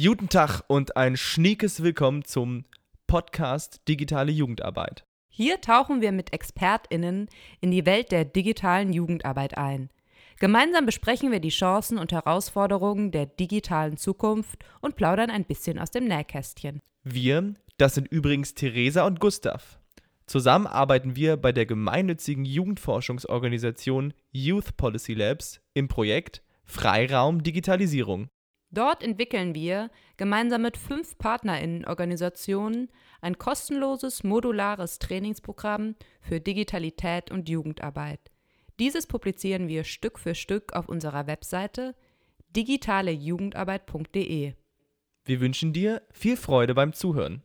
Guten Tag und ein schniekes Willkommen zum Podcast Digitale Jugendarbeit. Hier tauchen wir mit ExpertInnen in die Welt der digitalen Jugendarbeit ein. Gemeinsam besprechen wir die Chancen und Herausforderungen der digitalen Zukunft und plaudern ein bisschen aus dem Nähkästchen. Wir, das sind übrigens Theresa und Gustav. Zusammen arbeiten wir bei der gemeinnützigen Jugendforschungsorganisation Youth Policy Labs im Projekt Freiraum Digitalisierung. Dort entwickeln wir gemeinsam mit fünf Partnerinnenorganisationen ein kostenloses modulares Trainingsprogramm für Digitalität und Jugendarbeit. Dieses publizieren wir Stück für Stück auf unserer Webseite digitalejugendarbeit.de. Wir wünschen dir viel Freude beim Zuhören.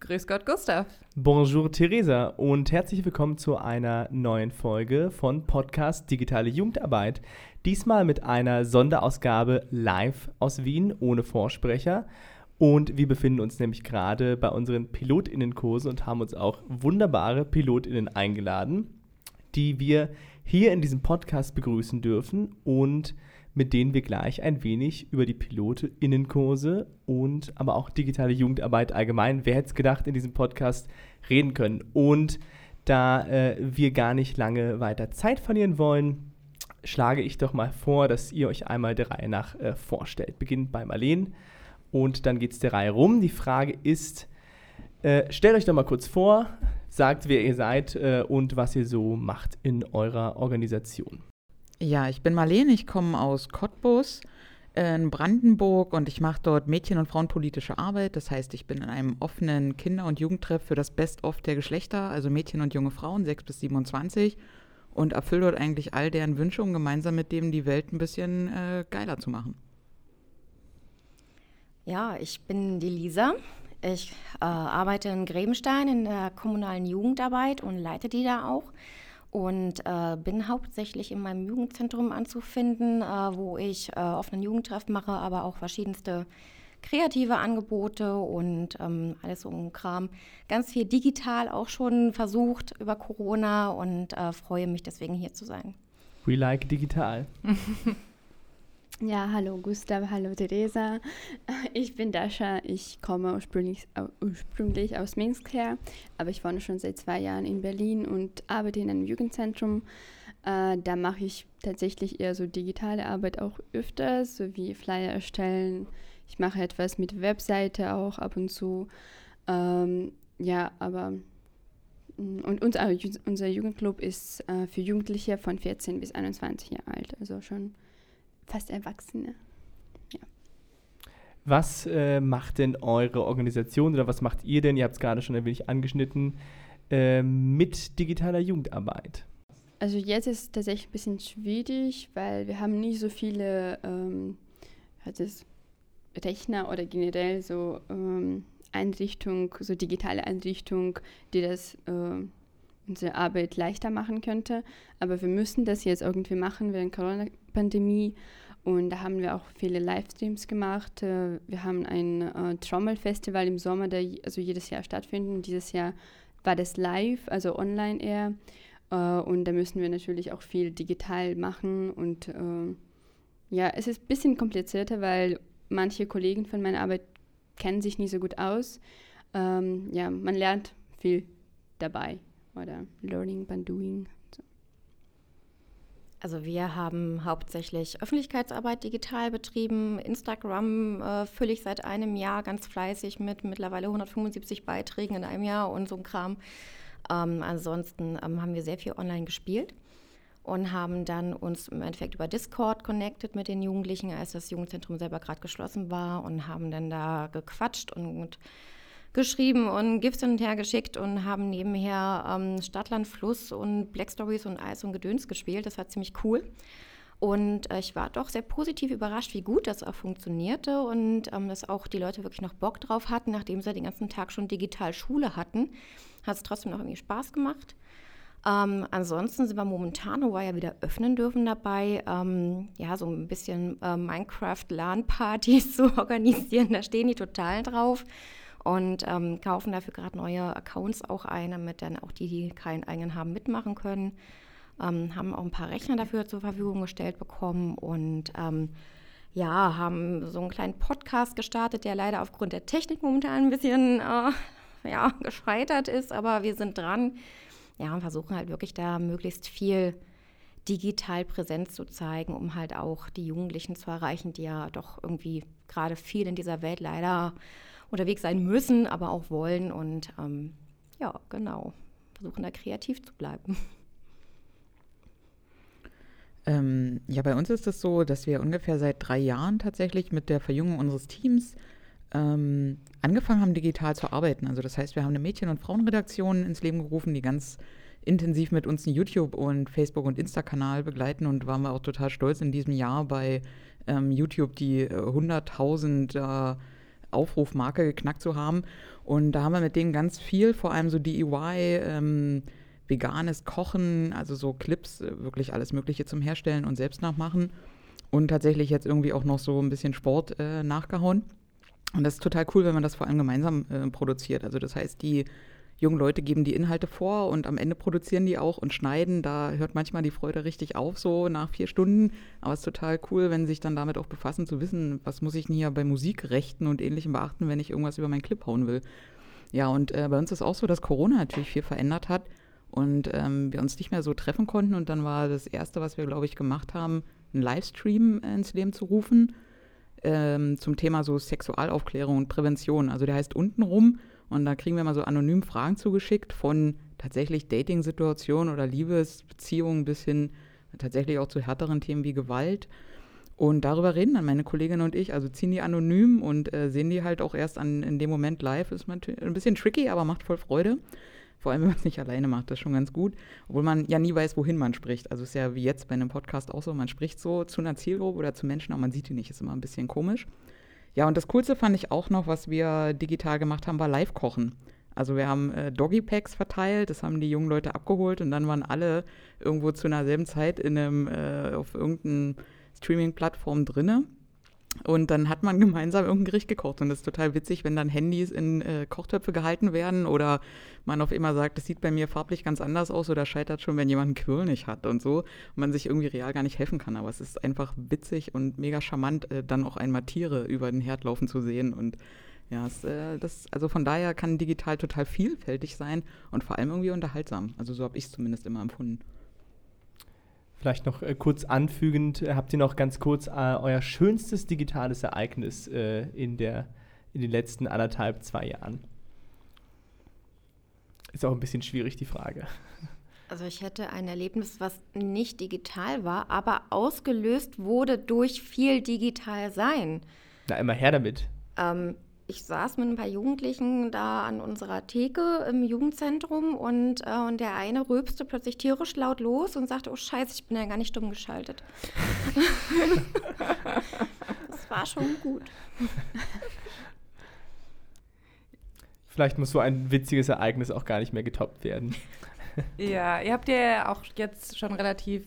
Grüß Gott, Gustav. Bonjour, Theresa und herzlich willkommen zu einer neuen Folge von Podcast Digitale Jugendarbeit. Diesmal mit einer Sonderausgabe live aus Wien ohne Vorsprecher. Und wir befinden uns nämlich gerade bei unseren PilotInnenkursen und haben uns auch wunderbare PilotInnen eingeladen, die wir hier in diesem Podcast begrüßen dürfen und mit denen wir gleich ein wenig über die PilotInnenkurse und aber auch digitale Jugendarbeit allgemein, wer hätte es gedacht, in diesem Podcast reden können. Und da äh, wir gar nicht lange weiter Zeit verlieren wollen, schlage ich doch mal vor, dass ihr euch einmal der Reihe nach äh, vorstellt. Beginnt bei Marleen und dann geht es der Reihe rum. Die Frage ist, äh, stellt euch doch mal kurz vor, sagt, wer ihr seid äh, und was ihr so macht in eurer Organisation. Ja, ich bin Marlene, ich komme aus Cottbus in Brandenburg und ich mache dort Mädchen- und Frauenpolitische Arbeit. Das heißt, ich bin in einem offenen Kinder- und Jugendtreff für das Best-of der Geschlechter, also Mädchen und junge Frauen, 6 bis 27 und erfülle dort eigentlich all deren Wünsche, um gemeinsam mit dem die Welt ein bisschen äh, geiler zu machen. Ja, ich bin die Lisa. Ich äh, arbeite in Grebenstein in der kommunalen Jugendarbeit und leite die da auch und äh, bin hauptsächlich in meinem Jugendzentrum anzufinden, äh, wo ich äh, offenen Jugendtreff mache, aber auch verschiedenste kreative Angebote und ähm, alles so ein Kram. Ganz viel digital auch schon versucht über Corona und äh, freue mich deswegen hier zu sein. We like digital. Ja, hallo Gustav, hallo Theresa. Ich bin Dasha, ich komme ursprünglich, ursprünglich aus Minsk her, aber ich wohne schon seit zwei Jahren in Berlin und arbeite in einem Jugendzentrum. Äh, da mache ich tatsächlich eher so digitale Arbeit auch öfters, so wie Flyer erstellen. Ich mache etwas mit Webseite auch ab und zu. Ähm, ja, aber mm, und unser, unser Jugendclub ist äh, für Jugendliche von 14 bis 21 Jahre alt, also schon fast Erwachsene. Ja. Was äh, macht denn eure Organisation oder was macht ihr denn, ihr habt es gerade schon ein wenig angeschnitten, äh, mit digitaler Jugendarbeit? Also jetzt ist es tatsächlich ein bisschen schwierig, weil wir haben nicht so viele ähm, es Rechner oder generell so ähm, Einrichtung, so digitale Einrichtung, die das äh, unsere Arbeit leichter machen könnte. Aber wir müssen das jetzt irgendwie machen während Corona-Pandemie. Und da haben wir auch viele Livestreams gemacht. Äh, wir haben ein äh, Trommelfestival im Sommer, der also jedes Jahr stattfindet. Dieses Jahr war das live, also online eher. Äh, und da müssen wir natürlich auch viel digital machen. Und äh, ja, es ist ein bisschen komplizierter, weil manche Kollegen von meiner Arbeit kennen sich nicht so gut aus. Ähm, ja, man lernt viel dabei oder Learning by Doing. So. Also wir haben hauptsächlich Öffentlichkeitsarbeit digital betrieben. Instagram äh, fülle ich seit einem Jahr ganz fleißig mit mittlerweile 175 Beiträgen in einem Jahr und so ein Kram. Ähm, ansonsten ähm, haben wir sehr viel online gespielt und haben dann uns im Endeffekt über Discord connected mit den Jugendlichen, als das Jugendzentrum selber gerade geschlossen war und haben dann da gequatscht und, und geschrieben und GIFs hin und her geschickt und haben nebenher ähm, Stadtland Fluss und Black Stories und Eis und Gedöns gespielt. Das war ziemlich cool. Und äh, ich war doch sehr positiv überrascht, wie gut das auch funktionierte und ähm, dass auch die Leute wirklich noch Bock drauf hatten, nachdem sie den ganzen Tag schon digital Schule hatten. Hat es trotzdem noch irgendwie Spaß gemacht. Ähm, ansonsten sind wir momentan, wo wir ja wieder öffnen dürfen, dabei, ähm, ja, so ein bisschen äh, Minecraft-LAN-Partys zu organisieren. Da stehen die total drauf und ähm, kaufen dafür gerade neue Accounts auch ein, damit dann auch die, die keinen eigenen haben, mitmachen können. ähm, haben auch ein paar Rechner dafür zur Verfügung gestellt bekommen und ähm, ja, haben so einen kleinen Podcast gestartet, der leider aufgrund der Technik momentan ein bisschen äh, ja, gescheitert ist, aber wir sind dran. Ja, und versuchen halt wirklich da möglichst viel digital Präsenz zu zeigen, um halt auch die Jugendlichen zu erreichen, die ja doch irgendwie gerade viel in dieser Welt leider unterwegs sein müssen, aber auch wollen. Und ähm, ja, genau, versuchen da kreativ zu bleiben. Ähm, ja, bei uns ist es so, dass wir ungefähr seit drei Jahren tatsächlich mit der Verjüngung unseres Teams ähm, angefangen haben, digital zu arbeiten. Also das heißt, wir haben eine Mädchen- und Frauenredaktion ins Leben gerufen, die ganz intensiv mit uns einen YouTube- und Facebook- und Insta-Kanal begleiten und waren wir auch total stolz in diesem Jahr bei ähm, YouTube die äh, 100.000 äh, Aufrufmarke geknackt zu haben. Und da haben wir mit denen ganz viel, vor allem so DIY, ähm, veganes Kochen, also so Clips, äh, wirklich alles Mögliche zum Herstellen und selbst nachmachen. Und tatsächlich jetzt irgendwie auch noch so ein bisschen Sport äh, nachgehauen. Und das ist total cool, wenn man das vor allem gemeinsam äh, produziert. Also das heißt, die jungen Leute geben die Inhalte vor und am Ende produzieren die auch und schneiden. Da hört manchmal die Freude richtig auf, so nach vier Stunden. Aber es ist total cool, wenn sie sich dann damit auch befassen, zu wissen, was muss ich denn hier bei Musikrechten und Ähnlichem beachten, wenn ich irgendwas über meinen Clip hauen will. Ja, und äh, bei uns ist auch so, dass Corona natürlich viel verändert hat und ähm, wir uns nicht mehr so treffen konnten. Und dann war das Erste, was wir, glaube ich, gemacht haben, einen Livestream ins Leben zu rufen ähm, zum Thema so Sexualaufklärung und Prävention. Also der heißt untenrum und da kriegen wir mal so anonym Fragen zugeschickt von tatsächlich Dating-Situationen oder Liebesbeziehungen bis hin tatsächlich auch zu härteren Themen wie Gewalt. Und darüber reden dann meine Kollegin und ich, also ziehen die anonym und äh, sehen die halt auch erst an, in dem Moment live. Ist natürlich ein bisschen tricky, aber macht voll Freude. Vor allem, wenn man es nicht alleine macht, das ist schon ganz gut. Obwohl man ja nie weiß, wohin man spricht. Also ist ja wie jetzt bei einem Podcast auch so, man spricht so zu einer Zielgruppe oder zu Menschen, aber man sieht die nicht, ist immer ein bisschen komisch. Ja, und das Coolste fand ich auch noch, was wir digital gemacht haben, war Live-Kochen. Also wir haben äh, Doggy-Packs verteilt, das haben die jungen Leute abgeholt und dann waren alle irgendwo zu einer selben Zeit in einem, äh, auf irgendeiner Streaming-Plattform drinne. Und dann hat man gemeinsam irgendein Gericht gekocht. Und das ist total witzig, wenn dann Handys in äh, Kochtöpfe gehalten werden oder man auf immer sagt, das sieht bei mir farblich ganz anders aus oder scheitert schon, wenn jemand einen Quirl nicht hat und so. Und man sich irgendwie real gar nicht helfen kann. Aber es ist einfach witzig und mega charmant, äh, dann auch einmal Tiere über den Herd laufen zu sehen. Und ja, es, äh, das, also von daher kann digital total vielfältig sein und vor allem irgendwie unterhaltsam. Also so habe ich es zumindest immer empfunden. Vielleicht noch äh, kurz anfügend, äh, habt ihr noch ganz kurz äh, euer schönstes digitales Ereignis äh, in, der, in den letzten anderthalb, zwei Jahren? Ist auch ein bisschen schwierig, die Frage. Also ich hätte ein Erlebnis, was nicht digital war, aber ausgelöst wurde durch viel digital sein. Na, immer her damit. Ähm, ich saß mit ein paar Jugendlichen da an unserer Theke im Jugendzentrum und, äh, und der eine rülpste plötzlich tierisch laut los und sagte, oh scheiße, ich bin ja gar nicht stumm geschaltet. das war schon gut. Vielleicht muss so ein witziges Ereignis auch gar nicht mehr getoppt werden. Ja, ihr habt ja auch jetzt schon relativ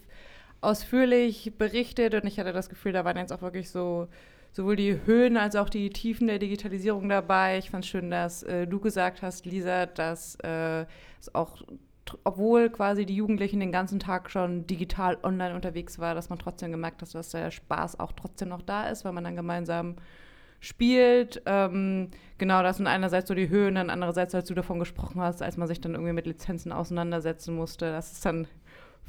ausführlich berichtet und ich hatte das Gefühl, da waren jetzt auch wirklich so sowohl die Höhen als auch die Tiefen der Digitalisierung dabei. Ich fand es schön, dass äh, du gesagt hast, Lisa, dass äh, es auch, obwohl quasi die Jugendlichen den ganzen Tag schon digital online unterwegs war, dass man trotzdem gemerkt hat, dass der Spaß auch trotzdem noch da ist, weil man dann gemeinsam spielt. Ähm, genau, das sind einerseits so die Höhen, dann andererseits, als du davon gesprochen hast, als man sich dann irgendwie mit Lizenzen auseinandersetzen musste. Das ist dann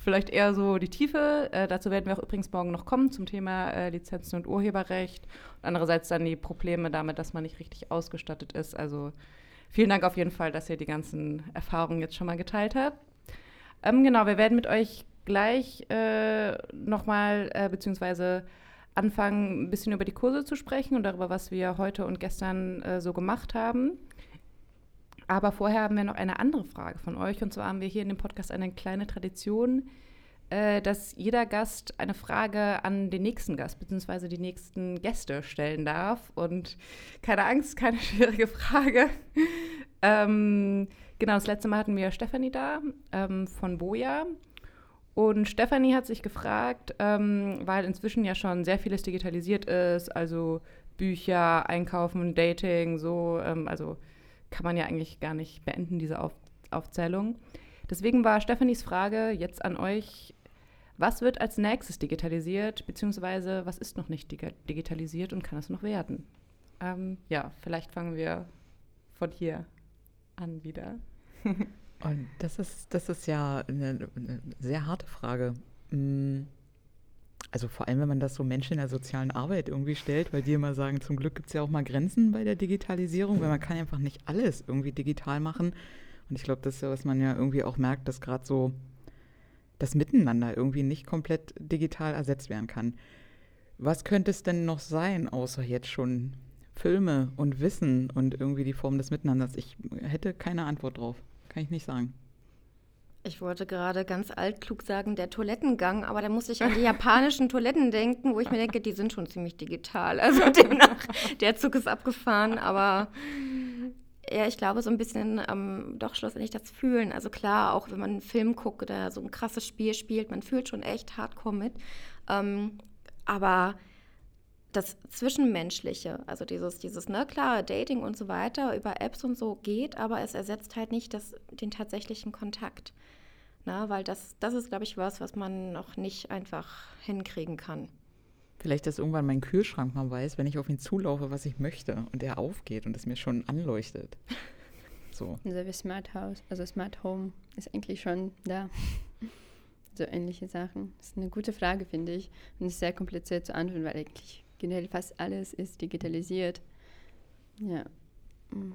vielleicht eher so die Tiefe. Äh, dazu werden wir auch übrigens morgen noch kommen zum Thema äh, Lizenzen und Urheberrecht. Und andererseits dann die Probleme damit, dass man nicht richtig ausgestattet ist. Also vielen Dank auf jeden Fall, dass ihr die ganzen Erfahrungen jetzt schon mal geteilt habt. Ähm, genau, wir werden mit euch gleich äh, nochmal, äh, beziehungsweise anfangen, ein bisschen über die Kurse zu sprechen und darüber, was wir heute und gestern äh, so gemacht haben. Aber vorher haben wir noch eine andere Frage von euch. Und zwar haben wir hier in dem Podcast eine kleine Tradition, äh, dass jeder Gast eine Frage an den nächsten Gast bzw. die nächsten Gäste stellen darf. Und keine Angst, keine schwierige Frage. ähm, genau, das letzte Mal hatten wir Stefanie da ähm, von Boja. Und Stefanie hat sich gefragt, ähm, weil inzwischen ja schon sehr vieles digitalisiert ist, also Bücher, Einkaufen, Dating, so, ähm, also kann man ja eigentlich gar nicht beenden, diese Auf Aufzählung. Deswegen war Stephanies Frage jetzt an euch, Was wird als nächstes digitalisiert, beziehungsweise was ist noch nicht digitalisiert und kann es noch werden? Ähm, ja, vielleicht fangen wir von hier an wieder. und das ist, das ist ja eine, eine sehr harte Frage. Mm, also vor allem, wenn man das so Menschen in der sozialen Arbeit irgendwie stellt, weil die immer sagen, zum Glück gibt es ja auch mal Grenzen bei der Digitalisierung, weil man kann einfach nicht alles irgendwie digital machen. Und ich glaube, das ist ja, was man ja irgendwie auch merkt, dass gerade so das Miteinander irgendwie nicht komplett digital ersetzt werden kann. Was könnte es denn noch sein, außer jetzt schon Filme und Wissen und irgendwie die Form des Miteinanders? Ich hätte keine Antwort drauf. Kann ich nicht sagen. Ich wollte gerade ganz altklug sagen, der Toilettengang, aber da muss ich an die japanischen Toiletten denken, wo ich mir denke, die sind schon ziemlich digital. Also demnach, der Zug ist abgefahren, aber ja, ich glaube, so ein bisschen ähm, doch schlussendlich das Fühlen. Also klar, auch wenn man einen Film guckt oder so ein krasses Spiel spielt, man fühlt schon echt hardcore mit. Ähm, aber das Zwischenmenschliche, also dieses, dieses, ne, klar, Dating und so weiter über Apps und so geht, aber es ersetzt halt nicht das, den tatsächlichen Kontakt. Na, ne, weil das, das ist, glaube ich, was, was man noch nicht einfach hinkriegen kann. Vielleicht, dass irgendwann mein Kühlschrank mal weiß, wenn ich auf ihn zulaufe, was ich möchte und er aufgeht und es mir schon anleuchtet. So. Also wie Smart House, also Smart Home ist eigentlich schon da. so ähnliche Sachen. Das ist eine gute Frage, finde ich. Und es ist sehr kompliziert zu antworten, weil eigentlich generell fast alles ist digitalisiert. Ja. Hm.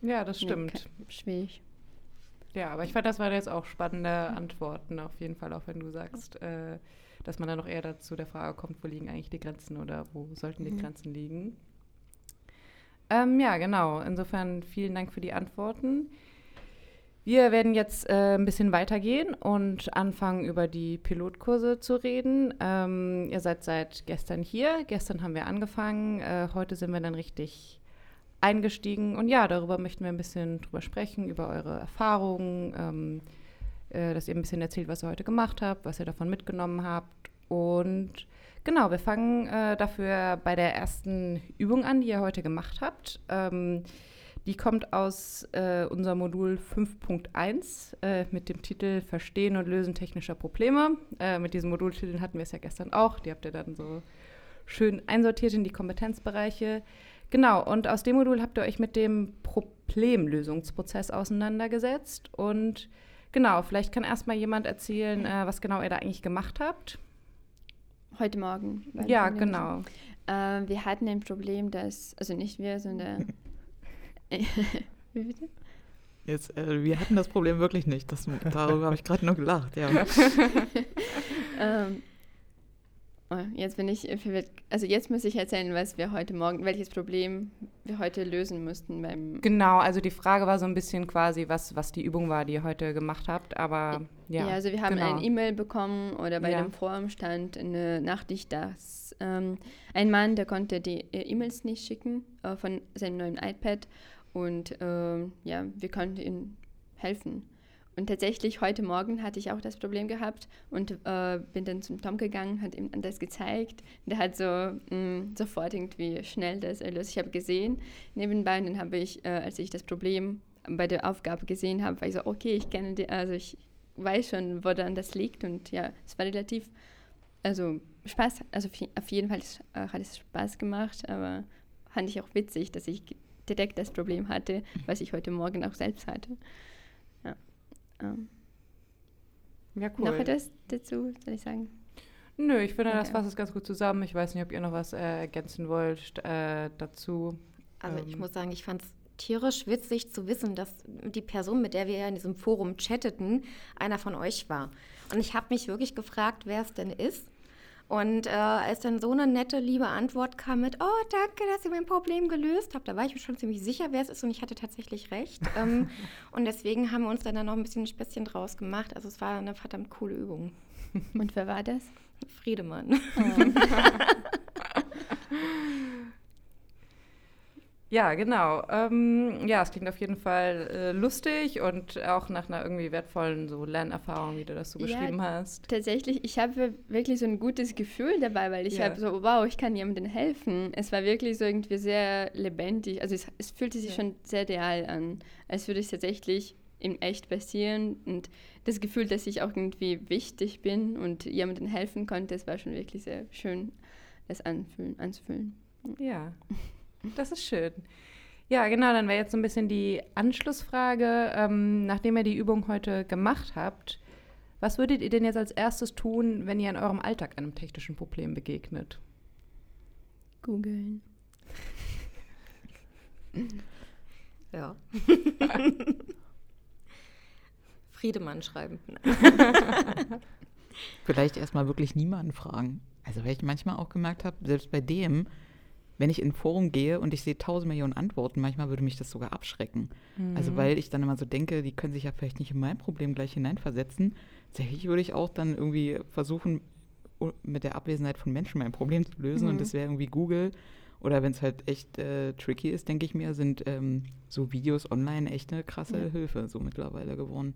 Ja, das stimmt. Nee, schwierig. Ja, aber ich fand, das waren jetzt auch spannende Antworten, auf jeden Fall, auch wenn du sagst, äh, dass man dann noch eher dazu der Frage kommt, wo liegen eigentlich die Grenzen oder wo sollten die mhm. Grenzen liegen. Ähm, ja, genau. Insofern vielen Dank für die Antworten. Wir werden jetzt äh, ein bisschen weitergehen und anfangen, über die Pilotkurse zu reden. Ähm, ihr seid seit gestern hier. Gestern haben wir angefangen. Äh, heute sind wir dann richtig eingestiegen. Und ja, darüber möchten wir ein bisschen drüber sprechen, über eure Erfahrungen, ähm, äh, dass ihr ein bisschen erzählt, was ihr heute gemacht habt, was ihr davon mitgenommen habt. Und genau, wir fangen äh, dafür bei der ersten Übung an, die ihr heute gemacht habt. Ähm, die kommt aus äh, unserem Modul 5.1 äh, mit dem Titel Verstehen und Lösen technischer Probleme. Äh, mit diesen Modultiteln hatten wir es ja gestern auch. Die habt ihr dann so schön einsortiert in die Kompetenzbereiche. Genau, und aus dem Modul habt ihr euch mit dem Problemlösungsprozess auseinandergesetzt. Und genau, vielleicht kann erstmal jemand erzählen, äh, was genau ihr da eigentlich gemacht habt. Heute Morgen. Ja, genau. Äh, wir hatten ein Problem, dass, also nicht wir, sondern Wie bitte? Jetzt, äh, wir hatten das Problem wirklich nicht. Das, darüber habe ich gerade nur gelacht, ja. ähm, oh, jetzt bin ich verwirrt. Also jetzt muss ich erzählen, was wir heute Morgen, welches Problem wir heute lösen mussten beim. Genau, also die Frage war so ein bisschen quasi, was, was die Übung war, die ihr heute gemacht habt, aber ja. Ja, also wir haben genau. ein E-Mail bekommen oder bei ja. dem Forum stand eine Nachricht, dass ähm, ein Mann, der konnte die äh, E-Mails nicht schicken äh, von seinem neuen iPad und äh, ja, wir konnten ihnen helfen. Und tatsächlich heute Morgen hatte ich auch das Problem gehabt und äh, bin dann zum Tom gegangen, hat ihm das gezeigt. Der hat so mh, mm, sofort irgendwie schnell das erlöst. Ich habe gesehen nebenbei, und dann habe ich, äh, als ich das Problem bei der Aufgabe gesehen habe, war ich so, okay, ich kenne die, also ich weiß schon, wo dann das liegt und ja, es war relativ, also Spaß, also auf jeden Fall äh, hat es Spaß gemacht, aber fand ich auch witzig, dass ich direkt das Problem hatte, was ich heute Morgen auch selbst hatte. Ja, ähm. ja cool. Noch etwas dazu, soll ich sagen? Nö, ich finde, okay. das fasst es ganz gut zusammen. Ich weiß nicht, ob ihr noch was äh, ergänzen wollt äh, dazu. Also ähm. ich muss sagen, ich fand es tierisch witzig zu wissen, dass die Person, mit der wir in diesem Forum chatteten, einer von euch war. Und ich habe mich wirklich gefragt, wer es denn ist. Und äh, als dann so eine nette, liebe Antwort kam mit, oh, danke, dass ihr mein Problem gelöst habt, da war ich mir schon ziemlich sicher, wer es ist und ich hatte tatsächlich recht. ähm, und deswegen haben wir uns dann, dann noch ein bisschen ein Späßchen draus gemacht. Also es war eine verdammt coole Übung. Und wer war das? Friedemann. Oh. Ja, genau. Ähm, ja, es klingt auf jeden Fall äh, lustig und auch nach einer irgendwie wertvollen so Lernerfahrung, wie du das so ja, beschrieben hast. Tatsächlich, ich habe wirklich so ein gutes Gefühl dabei, weil ich ja. habe so, wow, ich kann jemandem helfen. Es war wirklich so irgendwie sehr lebendig. Also es, es fühlte sich ja. schon sehr real an, als würde ich tatsächlich in echt passieren und das Gefühl, dass ich auch irgendwie wichtig bin und jemandem helfen konnte, es war schon wirklich sehr schön, das anfühlen, anzufühlen. Ja, das ist schön. Ja, genau, dann wäre jetzt so ein bisschen die Anschlussfrage. Ähm, nachdem ihr die Übung heute gemacht habt, was würdet ihr denn jetzt als erstes tun, wenn ihr in eurem Alltag einem technischen Problem begegnet? Googeln. Ja. Friedemann schreiben. Vielleicht erstmal wirklich niemanden fragen. Also, weil ich manchmal auch gemerkt habe, selbst bei dem, wenn ich in ein Forum gehe und ich sehe tausend Millionen Antworten, manchmal würde mich das sogar abschrecken. Also, weil ich dann immer so denke, die können sich ja vielleicht nicht in mein Problem gleich hineinversetzen. Tatsächlich würde ich auch dann irgendwie versuchen, mit der Abwesenheit von Menschen mein Problem zu lösen. Und das wäre irgendwie Google. Oder wenn es halt echt äh, tricky ist, denke ich mir, sind ähm, so Videos online echt eine krasse Ja. Hilfe so mittlerweile geworden.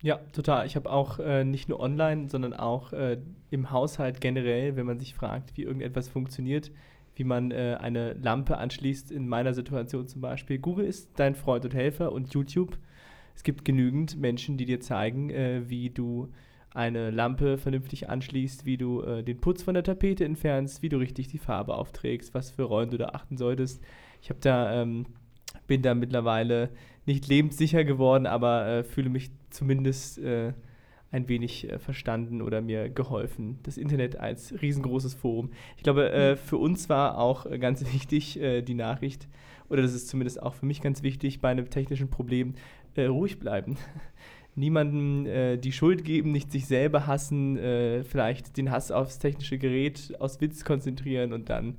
Ja, total. Ich habe auch äh, nicht nur online, sondern auch äh, im Haushalt generell, wenn man sich fragt, wie irgendetwas funktioniert, wie man äh, eine Lampe anschließt, in meiner Situation zum Beispiel. Google ist dein Freund und Helfer und YouTube. Es gibt genügend Menschen, die dir zeigen, äh, wie du eine Lampe vernünftig anschließt, wie du äh, den Putz von der Tapete entfernst, wie du richtig die Farbe aufträgst, was für Rollen du da achten solltest. Ich habe da, ähm, bin da mittlerweile nicht lebenssicher geworden, aber äh, fühle mich zumindest äh, ein wenig äh, verstanden oder mir geholfen. Das Internet als riesengroßes Forum. Ich glaube, äh, für uns war auch äh, ganz wichtig äh, die Nachricht, oder das ist zumindest auch für mich ganz wichtig bei einem technischen Problem, äh, ruhig bleiben. Niemandem äh, die Schuld geben, nicht sich selber hassen, vielleicht den Hass aufs technische Gerät aus Witz konzentrieren und dann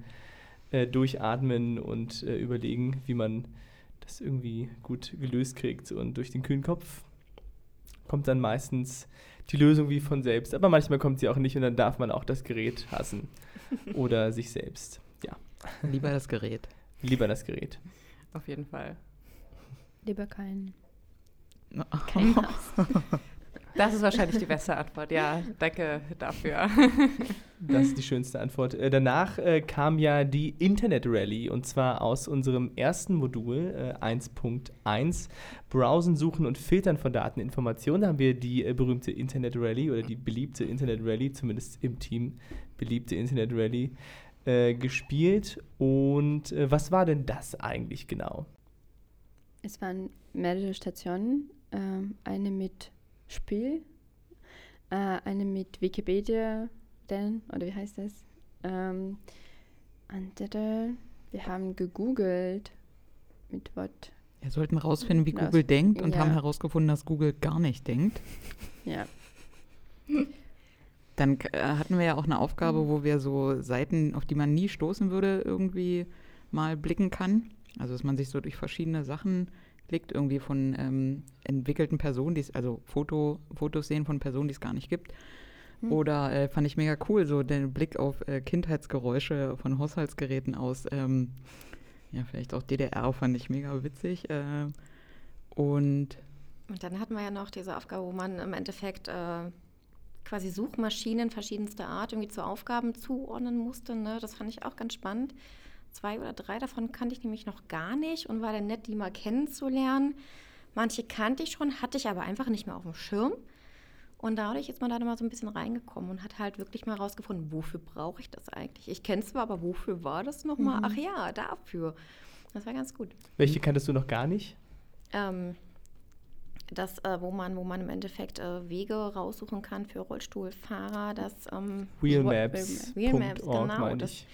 durchatmen und überlegen, wie man das irgendwie gut gelöst kriegt. Und durch den kühlen Kopf kommt dann meistens die Lösung wie von selbst. Aber manchmal kommt sie auch nicht und dann darf man auch das Gerät hassen oder sich selbst. Ja, Lieber das Gerät. lieber das Gerät. Auf jeden Fall. Lieber keinen. Kein Das ist wahrscheinlich die beste Antwort. Ja, danke dafür. Das ist die schönste Antwort. Äh, danach äh, kam ja die Internet Rally und zwar aus unserem ersten Modul äh, 1.1 Browsen, Suchen und Filtern von Dateninformationen. Da haben wir die äh, berühmte Internet Rally oder die beliebte Internet Rally, zumindest im Team beliebte Internet Rally, äh, gespielt. Und äh, was war denn das eigentlich genau? Es waren mehrere Stationen. Ähm, eine mit Spiel, äh, eine mit Wikipedia, denn, oder wie heißt das? Ähm, andere, wir haben gegoogelt mit Wort. Wir sollten rausfinden, wie Raus- Google denkt und ja. haben herausgefunden, dass Google gar nicht denkt. Ja, Dann äh, hatten wir ja auch eine Aufgabe, wo wir so Seiten, auf die man nie stoßen würde, irgendwie mal blicken kann. Also dass man sich so durch verschiedene Sachen klickt, irgendwie von ähm, entwickelten Personen, die also Foto, Fotos sehen von Personen, die es gar nicht gibt. Hm. Oder äh, fand ich mega cool, so den Blick auf äh, Kindheitsgeräusche von Haushaltsgeräten aus, ähm, ja, vielleicht auch DDR, fand ich mega witzig. Äh, und Und dann hatten wir ja noch diese Aufgabe, wo man im Endeffekt äh, quasi Suchmaschinen verschiedenster Art irgendwie zu Aufgaben zuordnen musste. Ne? Das fand ich auch ganz spannend. Zwei oder drei davon kannte ich nämlich noch gar nicht und war dann nett, die mal kennenzulernen. Manche kannte ich schon, hatte ich aber einfach nicht mehr auf dem Schirm. Und dadurch ist man da mal so ein bisschen reingekommen und hat halt wirklich mal rausgefunden, wofür brauche ich das eigentlich? Ich kenne es zwar, aber wofür war das nochmal? Ach ja, dafür. Das war ganz gut. Welche kanntest du noch gar nicht? Ähm, das, äh, wo, man, wo man im Endeffekt äh, Wege raussuchen kann für Rollstuhlfahrer, das ähm, Wheelmaps.org Wheelmaps, genau, das-.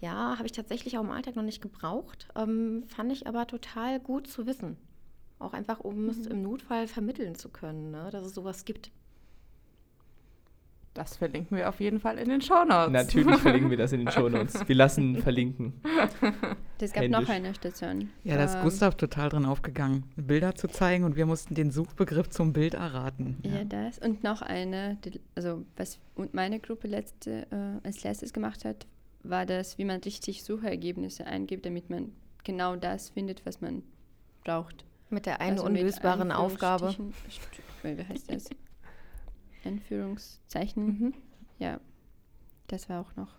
Ja, habe ich tatsächlich auch im Alltag noch nicht gebraucht. Ähm, fand ich aber total gut zu wissen. Auch einfach, um es im Notfall vermitteln zu können, ne? dass es sowas gibt. Das verlinken wir auf jeden Fall in den Shownotes. Natürlich verlinken wir das in den Shownotes. Wir lassen verlinken. es gab Händisch. noch eine Station. ja, da ist Ähm, Gustav total drin aufgegangen, Bilder zu zeigen und wir mussten den Suchbegriff zum Bild erraten. Ja, das. Und noch eine, die, also was und meine Gruppe letzte, äh, als letztes gemacht hat, war das, wie man richtig Suchergebnisse eingibt, damit man genau das findet, was man braucht. Mit der einen Also unlösbaren Aufgabe. Wie heißt das? Anführungszeichen. Mhm. Ja, das war auch noch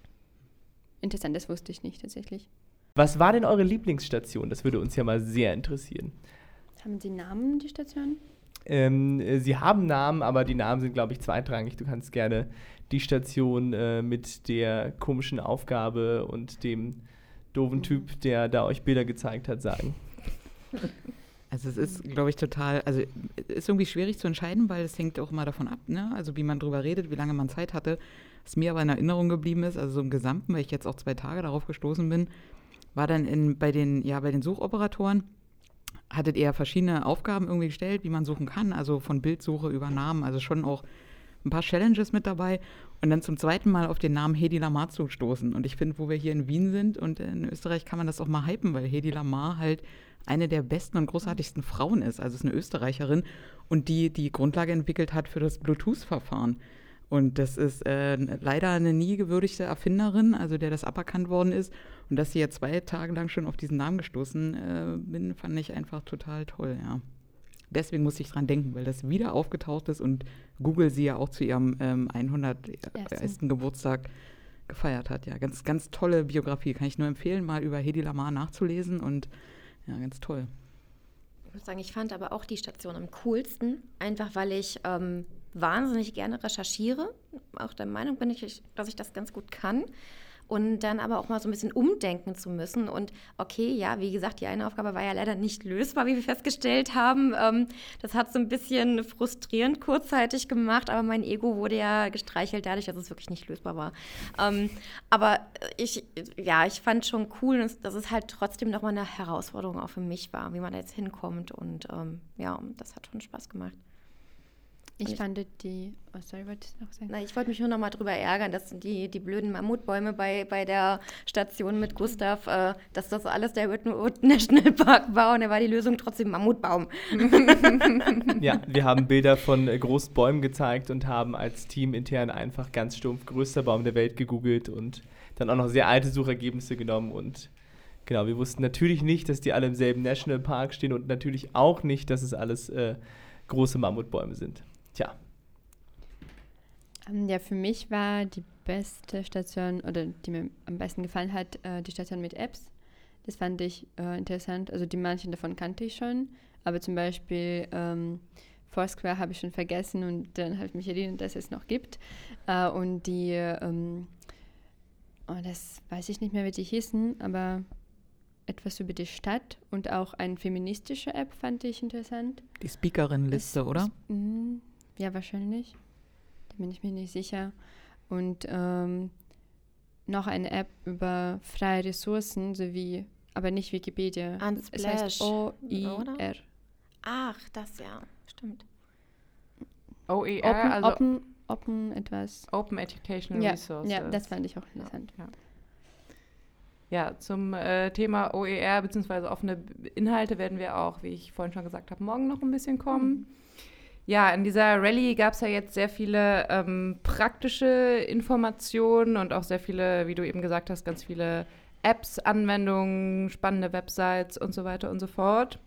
interessant. Das wusste ich nicht tatsächlich. Was war denn eure Lieblingsstation? Das würde uns ja mal sehr interessieren. Haben Sie Namen, die Station? Ähm, äh, sie haben Namen, aber die Namen sind, glaube ich, zweitrangig. Du kannst gerne die Station äh, mit der komischen Aufgabe und dem doofen. Typ, der da euch Bilder gezeigt hat, sagen. Also es ist, glaube ich, total, also es ist irgendwie schwierig zu entscheiden, weil es hängt auch immer davon ab, ne? Also wie man drüber redet, wie lange man Zeit hatte. Was mir aber in Erinnerung geblieben ist, also so im Gesamten, weil ich jetzt auch zwei Tage darauf gestoßen bin, war dann in, bei den, ja, bei den Suchoperatoren, hattet ihr verschiedene Aufgaben irgendwie gestellt, wie man suchen kann, also von Bildsuche über Namen, also schon auch ein paar Challenges mit dabei und dann zum zweiten Mal auf den Namen Hedi Lamar zu stoßen. Und ich finde, wo wir hier in Wien sind und in Österreich kann man das auch mal hypen, weil Hedi Lamar halt eine der besten und großartigsten Frauen ist. Also ist eine Österreicherin und die die Grundlage entwickelt hat für das Bluetooth-Verfahren. Und das ist äh, leider eine nie gewürdigte Erfinderin, also der das aberkannt worden ist. Und dass sie jetzt zwei Tage lang schon auf diesen Namen gestoßen äh, bin, fand ich einfach total toll, ja. Deswegen muss ich dran denken, weil das wieder aufgetaucht ist und Google sie ja auch zu ihrem ähm, 101. Geburtstag gefeiert hat. Ja, ganz, ganz tolle Biografie. Kann ich nur empfehlen, mal über Hedi Lamar nachzulesen und ja, ganz toll. Ich muss sagen, ich fand aber auch die Station am coolsten, einfach weil ich ähm, wahnsinnig gerne recherchiere. Auch der Meinung bin ich, dass ich das ganz gut kann. Und dann aber auch mal so ein bisschen umdenken zu müssen. Und okay, ja, wie gesagt, die eine Aufgabe war ja leider nicht lösbar, wie wir festgestellt haben. Ähm, das hat so ein bisschen frustrierend kurzzeitig gemacht, aber mein Ego wurde ja gestreichelt dadurch, dass es wirklich nicht lösbar war. Ähm, aber ich, ja, ich fand schon cool, dass es halt trotzdem nochmal eine Herausforderung auch für mich war, wie man da jetzt hinkommt. Und ähm, ja, das hat schon Spaß gemacht. Ich fand die. Oh, sorry, wolltest du noch sagen? Na, ich wollte mich nur noch mal drüber ärgern, dass die, die blöden Mammutbäume bei, bei der Station mit Gustav, äh, dass das alles der Whitneywood National Park war und da war die Lösung trotzdem Mammutbaum. Ja, wir haben Bilder von äh, großen Bäumen gezeigt und haben als Team intern einfach ganz stumpf größter Baum der Welt gegoogelt und dann auch noch sehr alte Suchergebnisse genommen und genau, wir wussten natürlich nicht, dass die alle im selben Nationalpark stehen und natürlich auch nicht, dass es alles äh, große Mammutbäume sind. Ähm, Ja, für mich war die beste Station oder die mir am besten gefallen hat, äh, die Station mit Apps. Das fand ich äh, interessant. Also die manchen davon kannte ich schon, aber zum Beispiel ähm, Foursquare habe ich schon vergessen und dann habe ich mich erinnert, dass es noch gibt. Äh, und die, ähm, oh, das weiß ich nicht mehr, wie die hießen, aber etwas über die Stadt und auch eine feministische App fand ich interessant. Die Speakerin-Liste, Es- oder? mm, Ja, wahrscheinlich. Bin ich mir nicht sicher. Und ähm, noch eine App über freie Ressourcen, sowie, aber nicht Wikipedia. Es heißt Unsplash, OIR. Ach, das ja, stimmt. OER, Open, also open, open etwas. Open Educational Ja, Resources. ja, das fand ich auch interessant. Ja. Ja, zum äh, Thema OER bzw. offene Inhalte werden wir auch, wie ich vorhin schon gesagt habe, morgen noch ein bisschen kommen. Ja, in dieser Rallye gab es ja jetzt sehr viele ähm, praktische Informationen und auch sehr viele, wie du eben gesagt hast, ganz viele Apps, Anwendungen, spannende Websites und so weiter und so fort.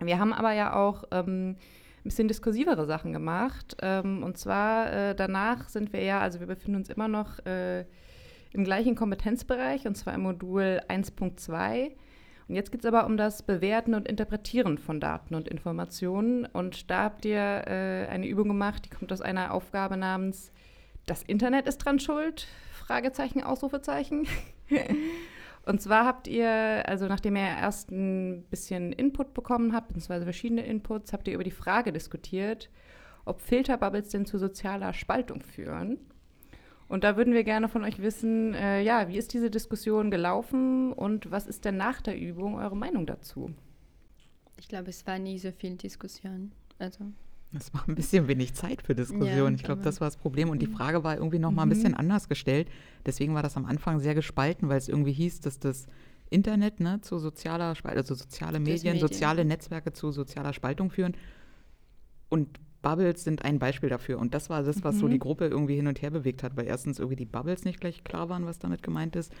Wir haben aber ja auch ähm, ein bisschen diskursivere Sachen gemacht. Ähm, und zwar äh, danach sind wir ja, also wir befinden uns immer noch äh, im gleichen Kompetenzbereich, und zwar im Modul 1.2. Und jetzt geht es aber um das Bewerten und Interpretieren von Daten und Informationen. Und da habt ihr äh, eine Übung gemacht, die kommt aus einer Aufgabe namens Das Internet ist dran schuld? Fragezeichen, Ausrufezeichen. und zwar habt ihr, also nachdem ihr erst ein bisschen Input bekommen habt, beziehungsweise verschiedene Inputs, habt ihr über die Frage diskutiert, ob Filterbubbles denn zu sozialer Spaltung führen. Und da würden wir gerne von euch wissen, äh, ja, wie ist diese Diskussion gelaufen und was ist denn nach der Übung eure Meinung dazu? Ich glaube, es war nie so viel Diskussion. Also, Es war ein bisschen wenig Zeit für Diskussion. Ja, ich glaube, das war das Problem. Und die Mhm. Frage war irgendwie noch mal ein Mhm. bisschen anders gestellt. Deswegen war das am Anfang sehr gespalten, weil es irgendwie hieß, dass das Internet ne, zu sozialer Spaltung, also soziale Medien, Medien. soziale Netzwerke zu sozialer Spaltung führen. Und Bubbles sind ein Beispiel dafür. Und das war das, was so Mhm. die Gruppe irgendwie hin und her bewegt hat, weil erstens irgendwie die Bubbles nicht gleich klar waren, was damit gemeint ist.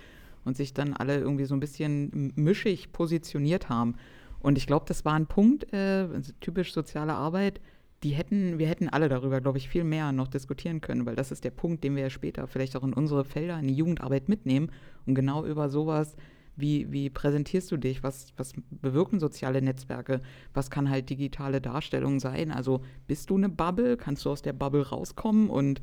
Und sich dann alle irgendwie so ein bisschen mischig positioniert haben. Und ich glaube, das war ein Punkt, äh, also typisch soziale Arbeit, die hätten, wir hätten alle darüber, glaube ich, viel mehr noch diskutieren können, weil das ist der Punkt, den wir ja später vielleicht auch in unsere Felder, in die Jugendarbeit mitnehmen und genau über sowas Wie, wie präsentierst du dich? Was, was bewirken soziale Netzwerke? Was kann halt digitale Darstellung sein? Also bist du eine Bubble? Kannst du aus der Bubble rauskommen und